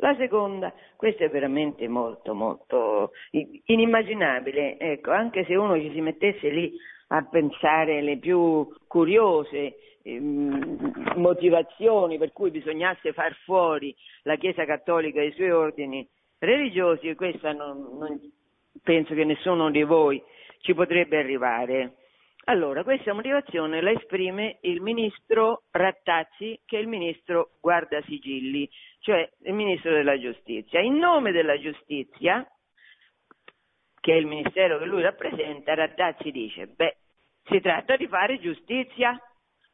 La seconda, questa è veramente molto, molto inimmaginabile, ecco, anche se uno ci si mettesse lì a pensare le più curiose ehm, motivazioni per cui bisognasse far fuori la Chiesa Cattolica e i suoi ordini religiosi, questa non, non penso che nessuno di voi ci potrebbe arrivare. Allora, questa motivazione la esprime il ministro Rattazzi, che è il ministro Guardasigilli, cioè il ministro della giustizia. In nome della giustizia, che è il ministero che lui rappresenta, Rattazzi dice, beh, si tratta di fare giustizia.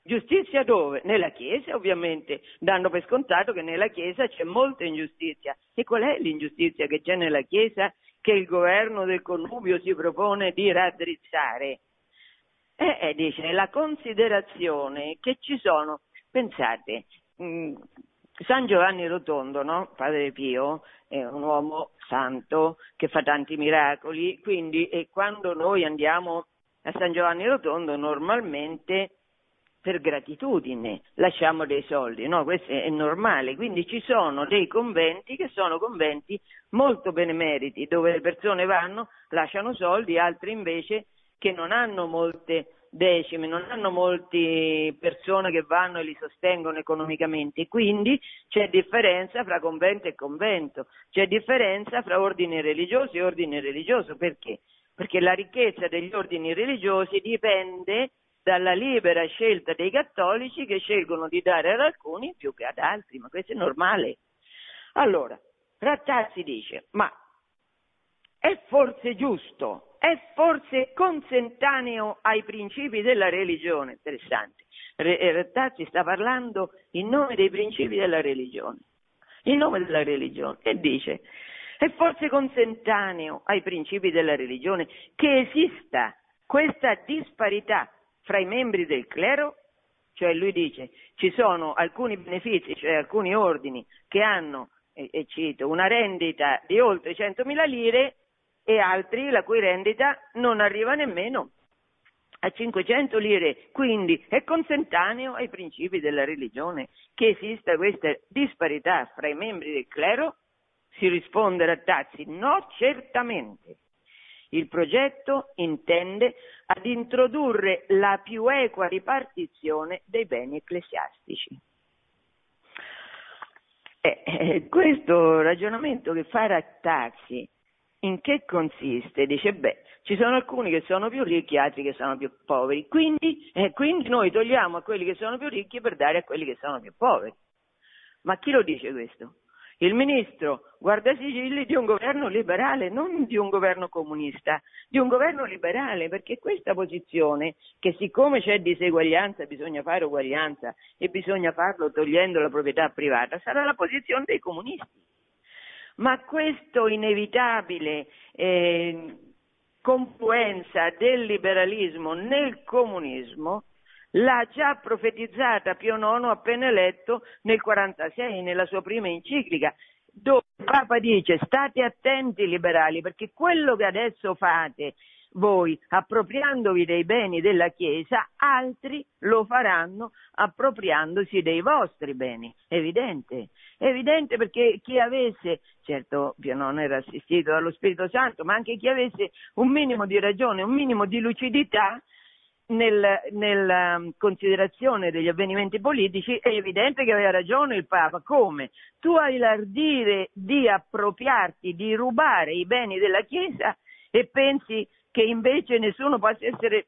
Giustizia dove? Nella Chiesa, ovviamente, danno per scontato che nella Chiesa c'è molta ingiustizia. E qual è l'ingiustizia che c'è nella Chiesa che il governo del connubio si propone di raddrizzare? Eh, eh, dice, la considerazione che ci sono, pensate, mh, San Giovanni Rotondo, no? Padre Pio, è un uomo santo che fa tanti miracoli, quindi e quando noi andiamo a San Giovanni Rotondo normalmente per gratitudine lasciamo dei soldi, no? Questo è normale, quindi ci sono dei conventi che sono conventi molto benemeriti, dove le persone vanno, lasciano soldi, altri invece che non hanno molte decime, non hanno molte persone che vanno e li sostengono economicamente, quindi c'è differenza fra convento e convento, c'è differenza fra ordine religioso e ordine religioso, perché? Perché la ricchezza degli ordini religiosi dipende dalla libera scelta dei cattolici che scelgono di dare ad alcuni più che ad altri, ma questo è normale. Allora, Rattazzi dice, ma è forse giusto è forse consentaneo ai principi della religione. Interessante. Rettazzi eh, sta parlando in nome dei principi della religione. In nome della religione. E dice, è forse consentaneo ai principi della religione che esista questa disparità fra i membri del clero? Cioè lui dice, ci sono alcuni benefici, cioè alcuni ordini che hanno, e, e cito, una rendita di oltre 100.000 lire e altri la cui rendita non arriva nemmeno a 500 lire, quindi è consentaneo ai principi della religione che esista questa disparità fra i membri del clero? si rispondere a Tazzi, no certamente. Il progetto intende ad introdurre la più equa ripartizione dei beni ecclesiastici. Eh, eh, questo ragionamento che fa Rattazzi in che consiste? Dice, beh, ci sono alcuni che sono più ricchi e altri che sono più poveri, quindi, eh, quindi noi togliamo a quelli che sono più ricchi per dare a quelli che sono più poveri. Ma chi lo dice questo? il ministro guardasigilli di un governo liberale, non di un governo comunista, di un governo liberale, perché questa posizione, che siccome c'è diseguaglianza bisogna fare uguaglianza e bisogna farlo togliendo la proprietà privata, sarà la posizione dei comunisti. Ma questo inevitabile eh, confluenza del liberalismo nel comunismo l'ha già profetizzata Pio IX appena eletto nel 46 nella sua prima enciclica dove il Papa dice state attenti liberali perché quello che adesso fate voi appropriandovi dei beni della Chiesa, altri lo faranno appropriandosi dei vostri beni. Evidente, evidente perché chi avesse, certo Pio non era assistito dallo Spirito Santo, ma anche chi avesse un minimo di ragione, un minimo di lucidità, nel, nella um, considerazione degli avvenimenti politici è evidente che aveva ragione il Papa. Come? Tu hai l'ardire di appropriarti, di rubare i beni della Chiesa e pensi che invece nessuno possa essere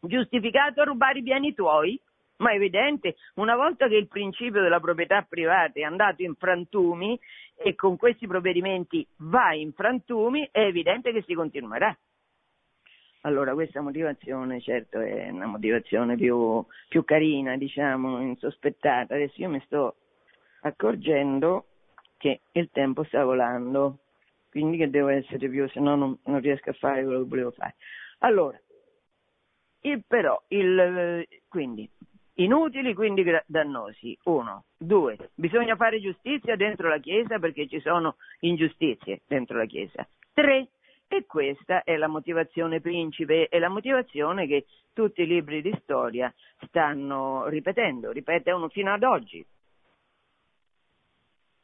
giustificato a rubare i beni tuoi? Ma è evidente, una volta che il principio della proprietà privata è andato in frantumi e con questi provvedimenti va in frantumi, è evidente che si continuerà. Allora, questa motivazione, certo, è una motivazione più, più carina, diciamo, insospettata. Adesso io mi sto accorgendo che il tempo sta volando, quindi che devo essere più, se no non, non riesco a fare quello che volevo fare. Allora, il, però, il, quindi, inutili, quindi dannosi. Uno. Due. Bisogna fare giustizia dentro la Chiesa perché ci sono ingiustizie dentro la Chiesa. Tre. E questa è la motivazione principe, è la motivazione che tutti i libri di storia stanno ripetendo, ripetono fino ad oggi.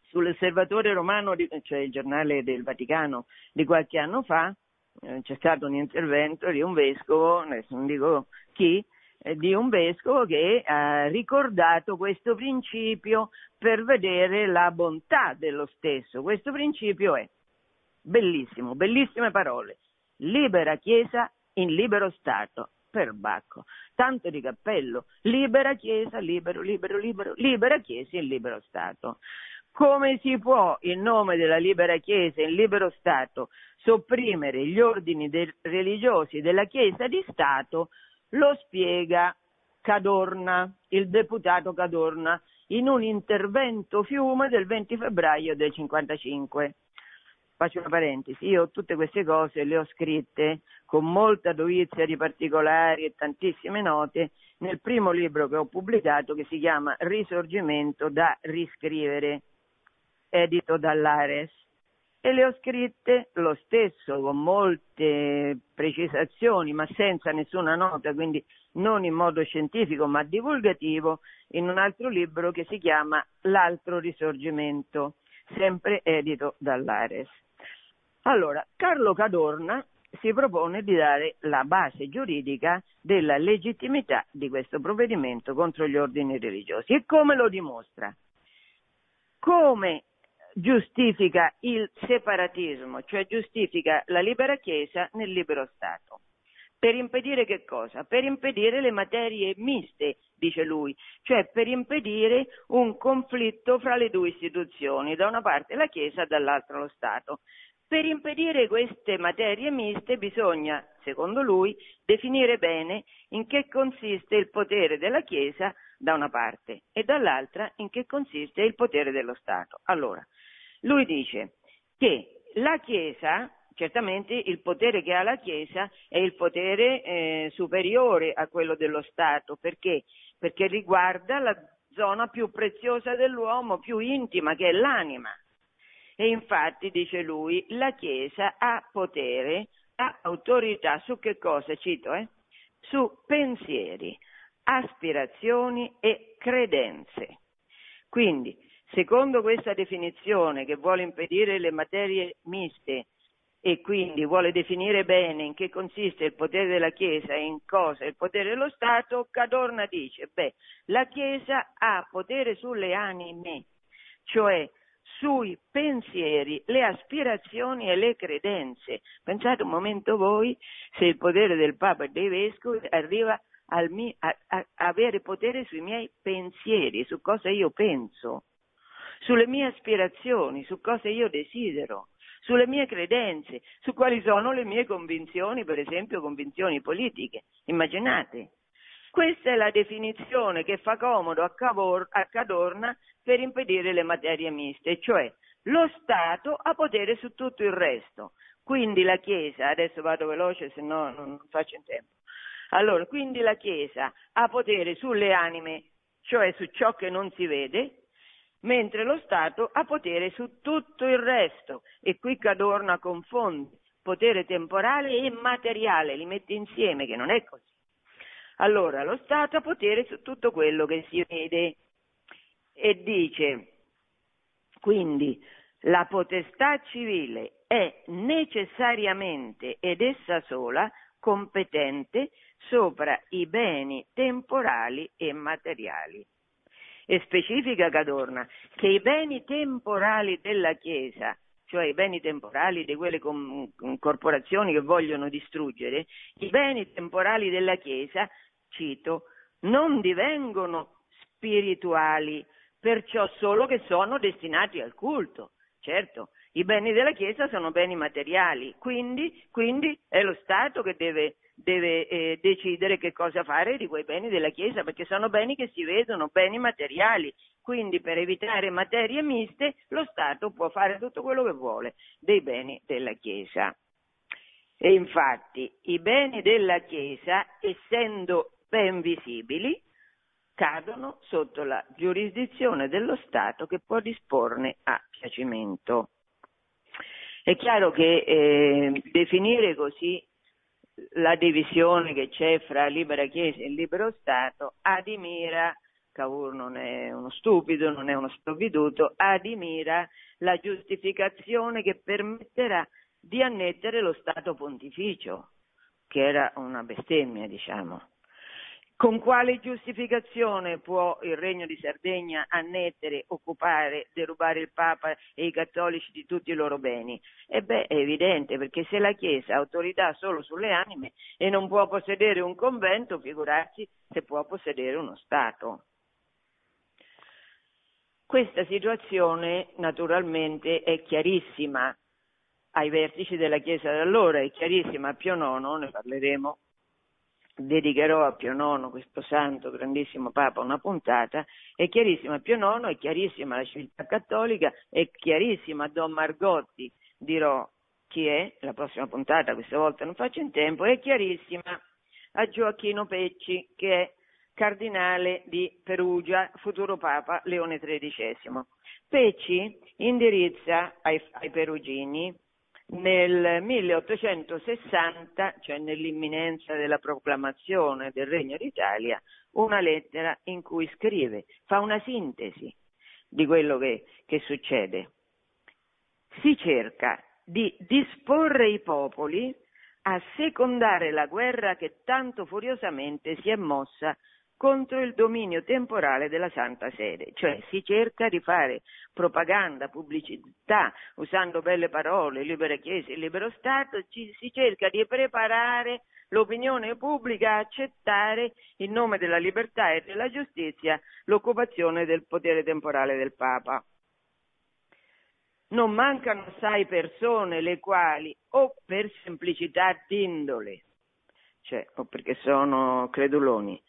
Sull'osservatore romano, cioè il giornale del Vaticano di qualche anno fa, eh, c'è stato un intervento di un vescovo, adesso non dico chi, eh, di un vescovo che ha ricordato questo principio per vedere la bontà dello stesso. Questo principio è bellissimo, bellissime parole. Libera Chiesa in libero Stato. Per Bacco. Tanto di cappello. Libera Chiesa, libero, libero, libero, libera Chiesa in libero Stato. Come si può, in nome della libera Chiesa in libero Stato, sopprimere gli ordini de- religiosi della Chiesa di Stato? Lo spiega Cadorna, il deputato Cadorna, in un intervento fiume del 20 febbraio del 55 faccio una parentesi, io tutte queste cose le ho scritte con molta dovizia di particolari e tantissime note nel primo libro che ho pubblicato che si chiama Risorgimento da riscrivere, edito dall'Ares. E le ho scritte lo stesso con molte precisazioni ma senza nessuna nota, quindi non in modo scientifico ma divulgativo, in un altro libro che si chiama L'altro risorgimento, sempre edito dall'Ares. Allora, Carlo Cadorna si propone di dare la base giuridica della legittimità di questo provvedimento contro gli ordini religiosi. E come lo dimostra? Come giustifica il separatismo, cioè giustifica la libera Chiesa nel libero Stato. Per impedire che cosa? Per impedire le materie miste, dice lui, cioè per impedire un conflitto fra le due istituzioni, da una parte la Chiesa e dall'altra lo Stato. Per impedire queste materie miste bisogna, secondo lui, definire bene in che consiste il potere della Chiesa da una parte e dall'altra in che consiste il potere dello Stato. Allora, lui dice che la Chiesa, certamente il potere che ha la Chiesa è il potere eh, superiore a quello dello Stato, perché? Perché riguarda la zona più preziosa dell'uomo, più intima, che è l'anima. E infatti, dice lui, la Chiesa ha potere, ha autorità su che cosa? Cito, eh? Su pensieri, aspirazioni e credenze. Quindi, Secondo questa definizione che vuole impedire le materie miste e quindi vuole definire bene in che consiste il potere della Chiesa e in cosa il potere dello Stato, Cadorna dice, beh, la Chiesa ha potere sulle anime, cioè sui pensieri, le aspirazioni e le credenze. Pensate un momento voi se il potere del Papa e dei Vescovi arriva mio, a, a, avere potere sui miei pensieri, su cosa io penso, sulle mie aspirazioni, su cosa io desidero sulle mie credenze, su quali sono le mie convinzioni, per esempio convinzioni politiche. Immaginate. Questa è la definizione che fa comodo a, Cavor, a Cadorna per impedire le materie miste, cioè lo Stato ha potere su tutto il resto. Quindi la Chiesa, adesso vado veloce se no non faccio in tempo. Allora, quindi la Chiesa ha potere sulle anime, cioè su ciò che non si vede, mentre lo Stato ha potere su tutto il resto. E qui Cadorna confonde potere temporale e materiale, li mette insieme, che non è così. Allora, lo Stato ha potere su tutto quello che si vede. E dice, quindi la potestà civile è necessariamente ed essa sola competente sopra i beni temporali e materiali e specifica Cadorna che i beni temporali della Chiesa, cioè i beni temporali di quelle com- corporazioni che vogliono distruggere, i beni temporali della Chiesa, cito, non divengono spirituali, perciò solo che sono destinati al culto. Certo, i beni della Chiesa sono beni materiali, quindi, quindi è lo Stato che deve deve eh, decidere che cosa fare di quei beni della Chiesa, perché sono beni che si vedono, beni materiali. Quindi per evitare materie miste lo Stato può fare tutto quello che vuole dei beni della Chiesa. E infatti i beni della Chiesa, essendo ben visibili, cadono sotto la giurisdizione dello Stato che può disporne a piacimento. È chiaro che eh, definire così la divisione che c'è fra libera Chiesa e libero Stato adimira, Cavour non è uno stupido, non è uno sprovveduto, adimira la giustificazione che permetterà di annettere lo Stato pontificio, che era una bestemmia, diciamo. Con quale giustificazione può il Regno di Sardegna annettere, occupare, derubare il Papa e i cattolici di tutti i loro beni? E beh, è evidente, perché se la Chiesa ha autorità solo sulle anime e non può possedere un convento, figurarsi se può possedere uno Stato. Questa situazione naturalmente è chiarissima ai vertici della Chiesa da allora, è chiarissima a Pio IX, ne parleremo dedicherò a Pio IX, questo santo, grandissimo Papa, una puntata, è chiarissima Pio IX, è chiarissima la civiltà cattolica, è chiarissima Don Margotti, dirò chi è, la prossima puntata, questa volta non faccio in tempo, è chiarissima a Gioacchino Pecci, che è cardinale di Perugia, futuro Papa Leone XIII. Pecci indirizza ai, ai perugini nel 1860, cioè nell'imminenza della proclamazione del Regno d'Italia, una lettera in cui scrive, fa una sintesi di quello che, che succede. Si cerca di disporre i popoli a secondare la guerra che tanto furiosamente si è mossa contro il dominio temporale della Santa Sede, cioè si cerca di fare propaganda, pubblicità, usando belle parole, libera Chiesa e libero Stato, ci, si cerca di preparare l'opinione pubblica a accettare in nome della libertà e della giustizia l'occupazione del potere temporale del Papa. Non mancano assai persone le quali o per semplicità d'indole, cioè o perché sono creduloni,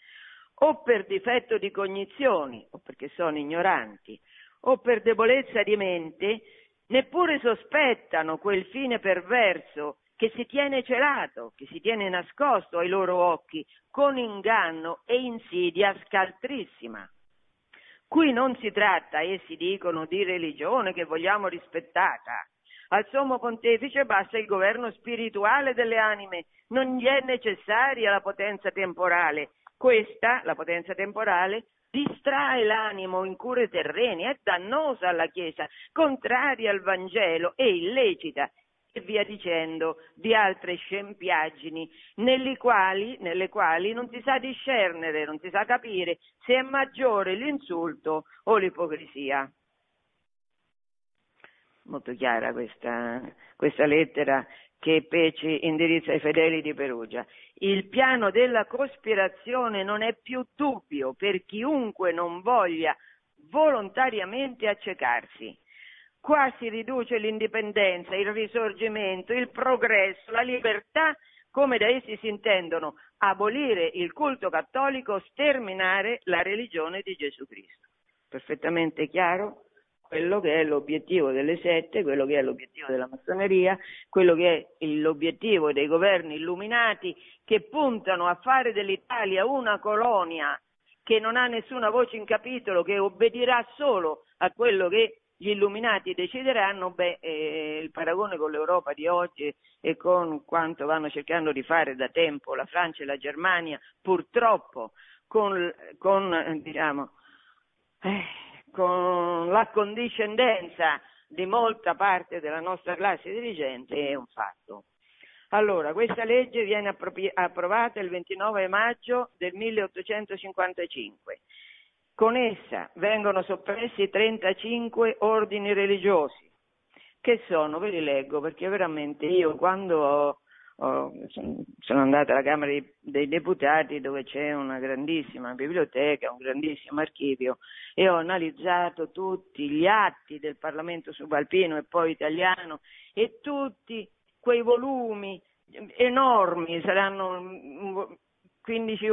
o per difetto di cognizioni, o perché sono ignoranti, o per debolezza di mente, neppure sospettano quel fine perverso che si tiene celato, che si tiene nascosto ai loro occhi con inganno e insidia scaltrissima. Qui non si tratta, essi dicono, di religione che vogliamo rispettata. Al sommo pontefice basta il governo spirituale delle anime, non gli è necessaria la potenza temporale questa, la potenza temporale, distrae l'animo in cure terrene, è dannosa alla Chiesa, contraria al Vangelo e illecita e via dicendo di altre scempiaggini nelle quali, nelle quali non si sa discernere, non si sa capire se è maggiore l'insulto o l'ipocrisia. Molto chiara questa, questa lettera che Peci indirizza ai fedeli di Perugia. Il piano della cospirazione non è più dubbio per chiunque non voglia volontariamente accecarsi. Qua si riduce l'indipendenza, il risorgimento, il progresso, la libertà, come da essi si intendono abolire il culto cattolico, sterminare la religione di Gesù Cristo. Perfettamente chiaro quello che è l'obiettivo delle sette, quello che è l'obiettivo della massoneria, quello che è l'obiettivo dei governi illuminati che puntano a fare dell'Italia una colonia che non ha nessuna voce in capitolo, che obbedirà solo a quello che gli illuminati decideranno, beh, eh, il paragone con l'Europa di oggi e con quanto vanno cercando di fare da tempo la Francia e la Germania, purtroppo con, con diciamo, eh, con l'accondiscendenza di molta parte della nostra classe dirigente è un fatto. Allora, questa legge viene approvata il 29 maggio del 1855. Con essa vengono soppressi 35 ordini religiosi, che sono, ve li leggo perché veramente io quando ho Sono andata alla Camera dei Deputati dove c'è una grandissima biblioteca, un grandissimo archivio e ho analizzato tutti gli atti del Parlamento subalpino e poi italiano e tutti quei volumi enormi, saranno 15,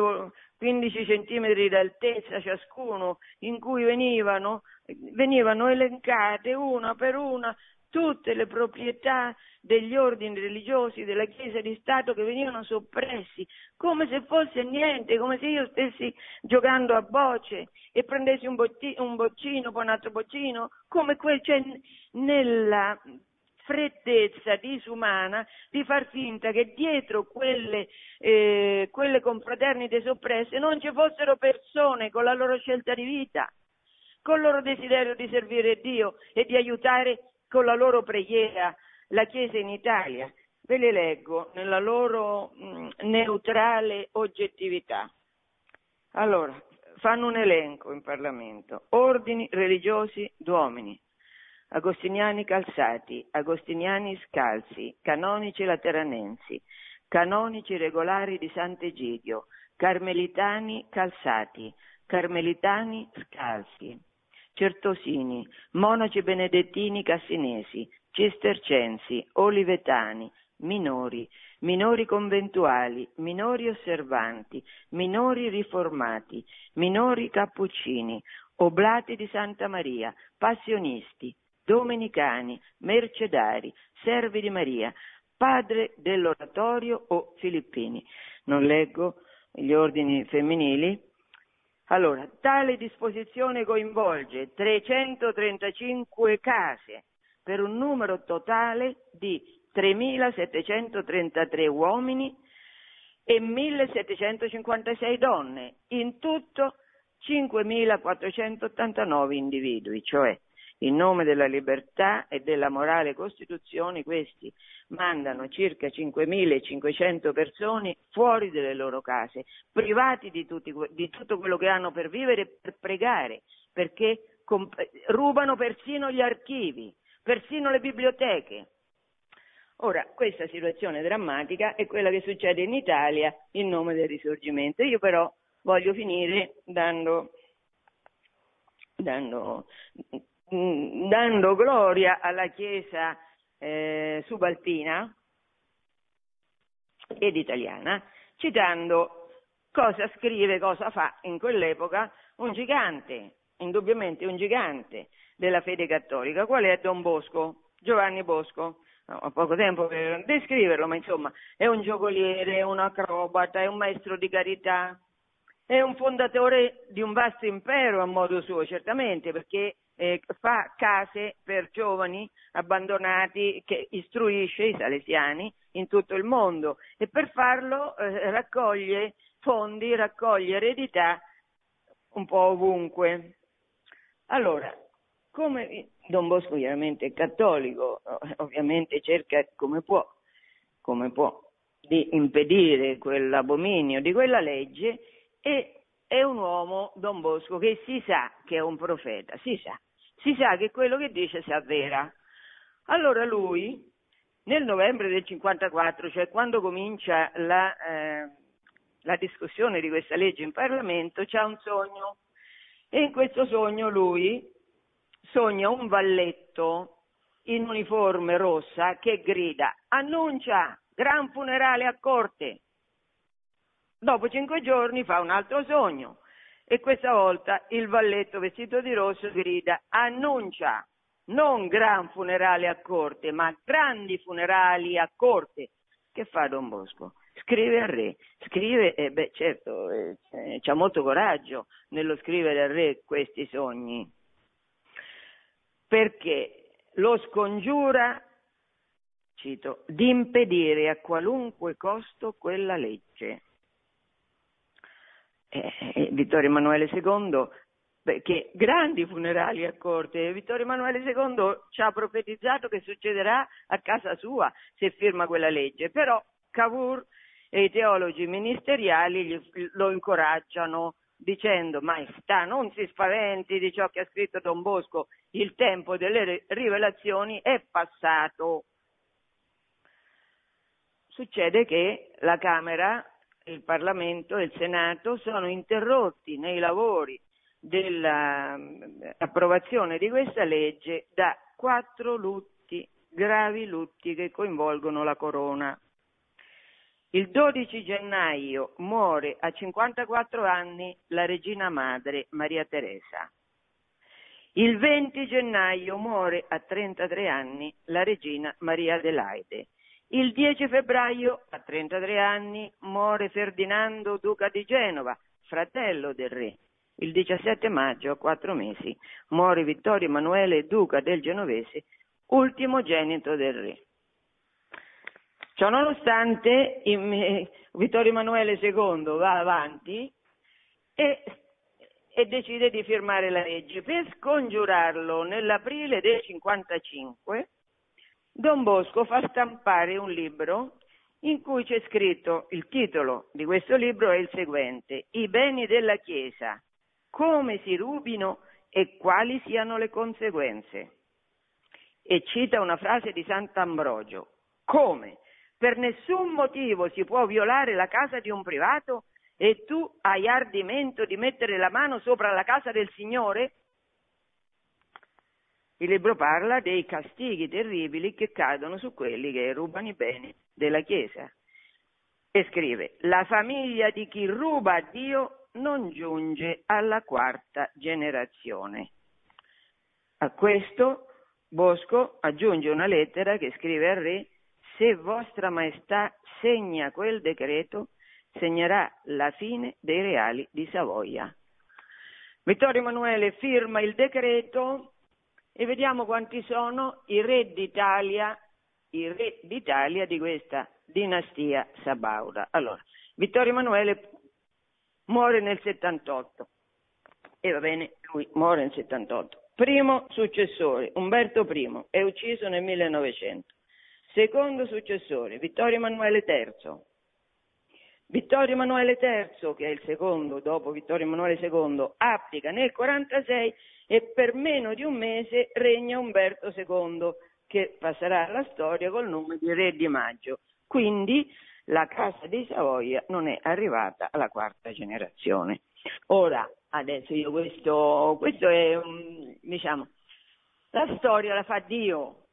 15 centimetri d'altezza ciascuno, in cui venivano, venivano elencate una per una tutte le proprietà degli ordini religiosi della Chiesa di Stato che venivano soppressi, come se fosse niente, come se io stessi giocando a bocce e prendessi un, botti, un boccino, poi un altro boccino, come quel, cioè, nella freddezza disumana di far finta che dietro quelle, eh, quelle confraternite soppresse non ci fossero persone con la loro scelta di vita, con il loro desiderio di servire Dio e di aiutare con la loro preghiera la Chiesa in Italia. Ve le leggo nella loro mh, mm, neutrale oggettività. Allora, fanno un elenco in Parlamento. Ordini religiosi d'uomini, agostiniani calzati, agostiniani scalzi, canonici lateranensi, canonici regolari di Sant'Egidio, carmelitani calzati, carmelitani scalzi, certosini, monaci benedettini cassinesi, cistercensi, olivetani, minori, minori conventuali, minori osservanti, minori riformati, minori cappuccini, oblati di Santa Maria, passionisti, domenicani, mercedari, servi di Maria, padre dell'oratorio o filippini. Non leggo gli ordini femminili, allora, tale disposizione coinvolge 335 case per un numero totale di 3.733 uomini e 1.756 donne, in tutto 5.489 individui, cioè in nome della libertà e della morale Costituzione, questi mandano circa 5.500 persone fuori dalle loro case, privati di, tutti, di, tutto quello che hanno per vivere per pregare, perché comp- rubano persino gli archivi, persino le biblioteche. Ora, questa situazione drammatica è quella che succede in Italia in nome del risorgimento. Io però voglio finire dando, dando Mm, dando gloria alla Chiesa eh, subalpina ed italiana, citando cosa scrive, cosa fa in quell'epoca un gigante, indubbiamente un gigante della fede cattolica, qual è Don Bosco, Giovanni Bosco. Ho poco tempo per descriverlo, ma insomma è un giocoliere, è un acrobata, è un maestro di carità, è un fondatore di un vasto impero a modo suo, certamente, perché eh, fa case per giovani abbandonati che istruisce i salesiani in tutto il mondo e per farlo eh, raccoglie fondi, raccoglie eredità un po' ovunque. Allora, come Don Bosco chiaramente è cattolico, ovviamente cerca come può, come può di impedire quell'abominio di quella legge e è un uomo, Don Bosco, che si sa che è un profeta, si sa, si sa che quello che dice si avvera. Allora lui, nel novembre del 54, cioè quando comincia la, eh, la discussione di questa legge in Parlamento, c'ha un sogno e in questo sogno lui sogna un valletto in uniforme rossa che grida annuncia gran funerale a corte. Dopo cinque giorni fa un altro sogno e questa volta il valletto vestito di rosso grida annuncia non gran funerale a corte, ma grandi funerali a corte. Che fa Don Bosco? Scrive al re, scrive, e eh beh certo, eh, eh, c'ha molto coraggio nello scrivere al re questi sogni, perché lo scongiura cito, di impedire a qualunque costo quella legge. Eh, eh Vittorio Emanuele II, che grandi funerali a corte, Vittorio Emanuele II ci ha profetizzato che succederà a casa sua se firma quella legge, però Cavour e i teologi ministeriali gli, lo incoraggiano dicendo maestà non si spaventi di ciò che ha scritto Don Bosco, il tempo delle rivelazioni è passato succede che la Camera, il Parlamento e il Senato sono interrotti nei lavori dell'approvazione di questa legge da quattro lutti, gravi lutti che coinvolgono la corona. Il 12 gennaio muore a 54 anni la regina madre Maria Teresa. Il 20 gennaio muore a 33 anni la regina Maria Adelaide. Il 10 febbraio, a 33 anni, muore Ferdinando, duca di Genova, fratello del re. Il 17 maggio, a quattro mesi, muore Vittorio Emanuele, duca del Genovese, ultimogenito del re. Ciononostante, Vittorio Emanuele II va avanti e, e, decide di firmare la legge. Per scongiurarlo, nell'aprile del 55 Don Bosco fa stampare un libro in cui c'è scritto il titolo di questo libro è il seguente I beni della Chiesa, come si rubino e quali siano le conseguenze. E cita una frase di Sant'Ambrogio, come per nessun motivo si può violare la casa di un privato e tu hai ardimento di mettere la mano sopra la casa del Signore? Il libro parla dei castighi terribili che cadono su quelli che rubano i beni della Chiesa e scrive la famiglia di chi ruba a Dio non giunge alla quarta generazione. A questo Bosco aggiunge una lettera che scrive al re se vostra maestà segna quel decreto segnerà la fine dei reali di Savoia. Vittorio Emanuele firma il decreto e vediamo quanti sono i re d'Italia, i re d'Italia di questa dinastia sabauda. Allora, Vittorio Emanuele muore nel 78 e va bene, lui muore nel 78. Primo successore, Umberto I, è ucciso nel 1900. Secondo successore, Vittorio Emanuele III. Vittorio Emanuele III, che è il secondo dopo Vittorio Emanuele II, abdica nel 1946 e per meno di un mese regna Umberto II, che passerà alla storia col nome di Re di Maggio. Quindi la Casa di Savoia non è arrivata alla quarta generazione. Ora, adesso io questo, questo è, diciamo, la storia la fa Dio,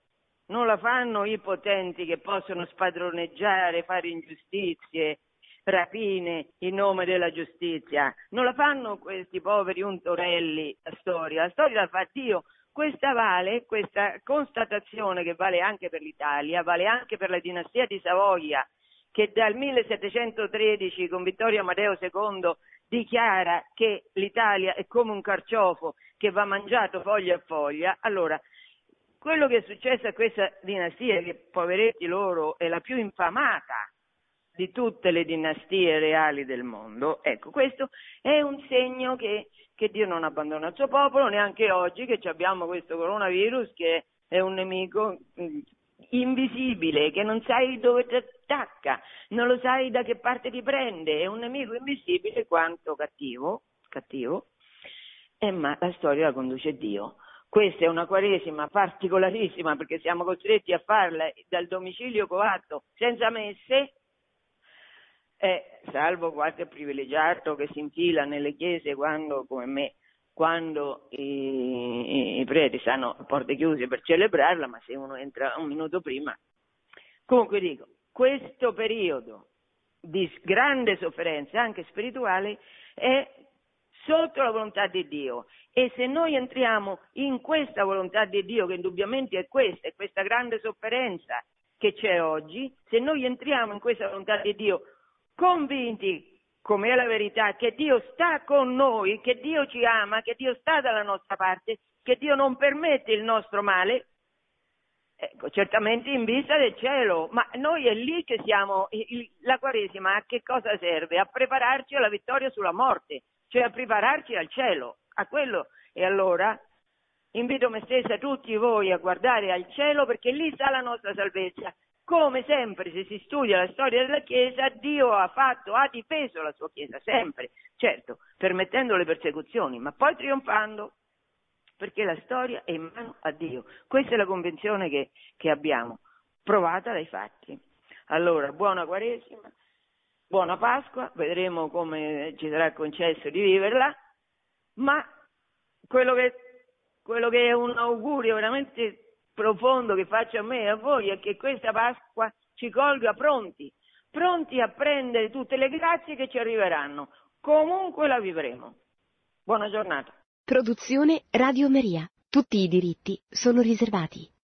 non la fanno i potenti che possono spadroneggiare, fare ingiustizie, rapine in nome della giustizia. Non la fanno questi poveri untorelli la storia, la storia la fa Dio. Questa vale, questa constatazione che vale anche per l'Italia, vale anche per la dinastia di Savoia, che dal 1713 con Vittorio Amadeo II dichiara che l'Italia è come un carciofo che va mangiato foglia a foglia. Allora, quello che è successo a questa dinastia, che poveretti loro è la più infamata di tutte le dinastie reali del mondo. Ecco, questo è un segno che, che Dio non abbandona il suo popolo, neanche oggi che abbiamo questo coronavirus che è un nemico mm, invisibile, che non sai dove ti attacca, non lo sai da che parte ti prende, è un nemico invisibile quanto cattivo, cattivo, eh, ma la storia la conduce Dio. Questa è una quaresima particolarissima perché siamo costretti a farla dal domicilio coatto senza messe, eh, salvo qualche privilegiato che si infila nelle chiese quando, come me, quando i, i preti stanno a porte chiuse per celebrarla, ma se uno entra un minuto prima. Comunque dico, questo periodo di grande sofferenza, anche spirituale, è sotto la volontà di Dio. E se noi entriamo in questa volontà di Dio, che indubbiamente è questa, è questa grande sofferenza che c'è oggi, se noi entriamo in questa volontà di Dio convinti, come è la verità, che Dio sta con noi, che Dio ci ama, che Dio sta dalla nostra parte, che Dio non permette il nostro male, ecco, certamente in vista del cielo, ma noi è lì che siamo, la Quaresima a che cosa serve? A prepararci alla vittoria sulla morte, cioè a prepararci al cielo, a quello. E allora invito me stessa tutti voi a guardare al cielo perché lì sta la nostra salvezza. Come sempre, se si studia la storia della Chiesa, Dio ha fatto, ha difeso la sua Chiesa, sempre, certo, permettendo le persecuzioni, ma poi trionfando, perché la storia è in mano a Dio. Questa è la convenzione che, che abbiamo, provata dai fatti. Allora, buona Quaresima, buona Pasqua, vedremo come ci sarà concesso di viverla, ma quello che, quello che è un augurio veramente profondo che faccio a me e a voi è che questa Pasqua ci colga pronti, pronti a prendere tutte le grazie che ci arriveranno, comunque la vivremo. Buona giornata. Produzione Radio Maria. Tutti i diritti sono riservati.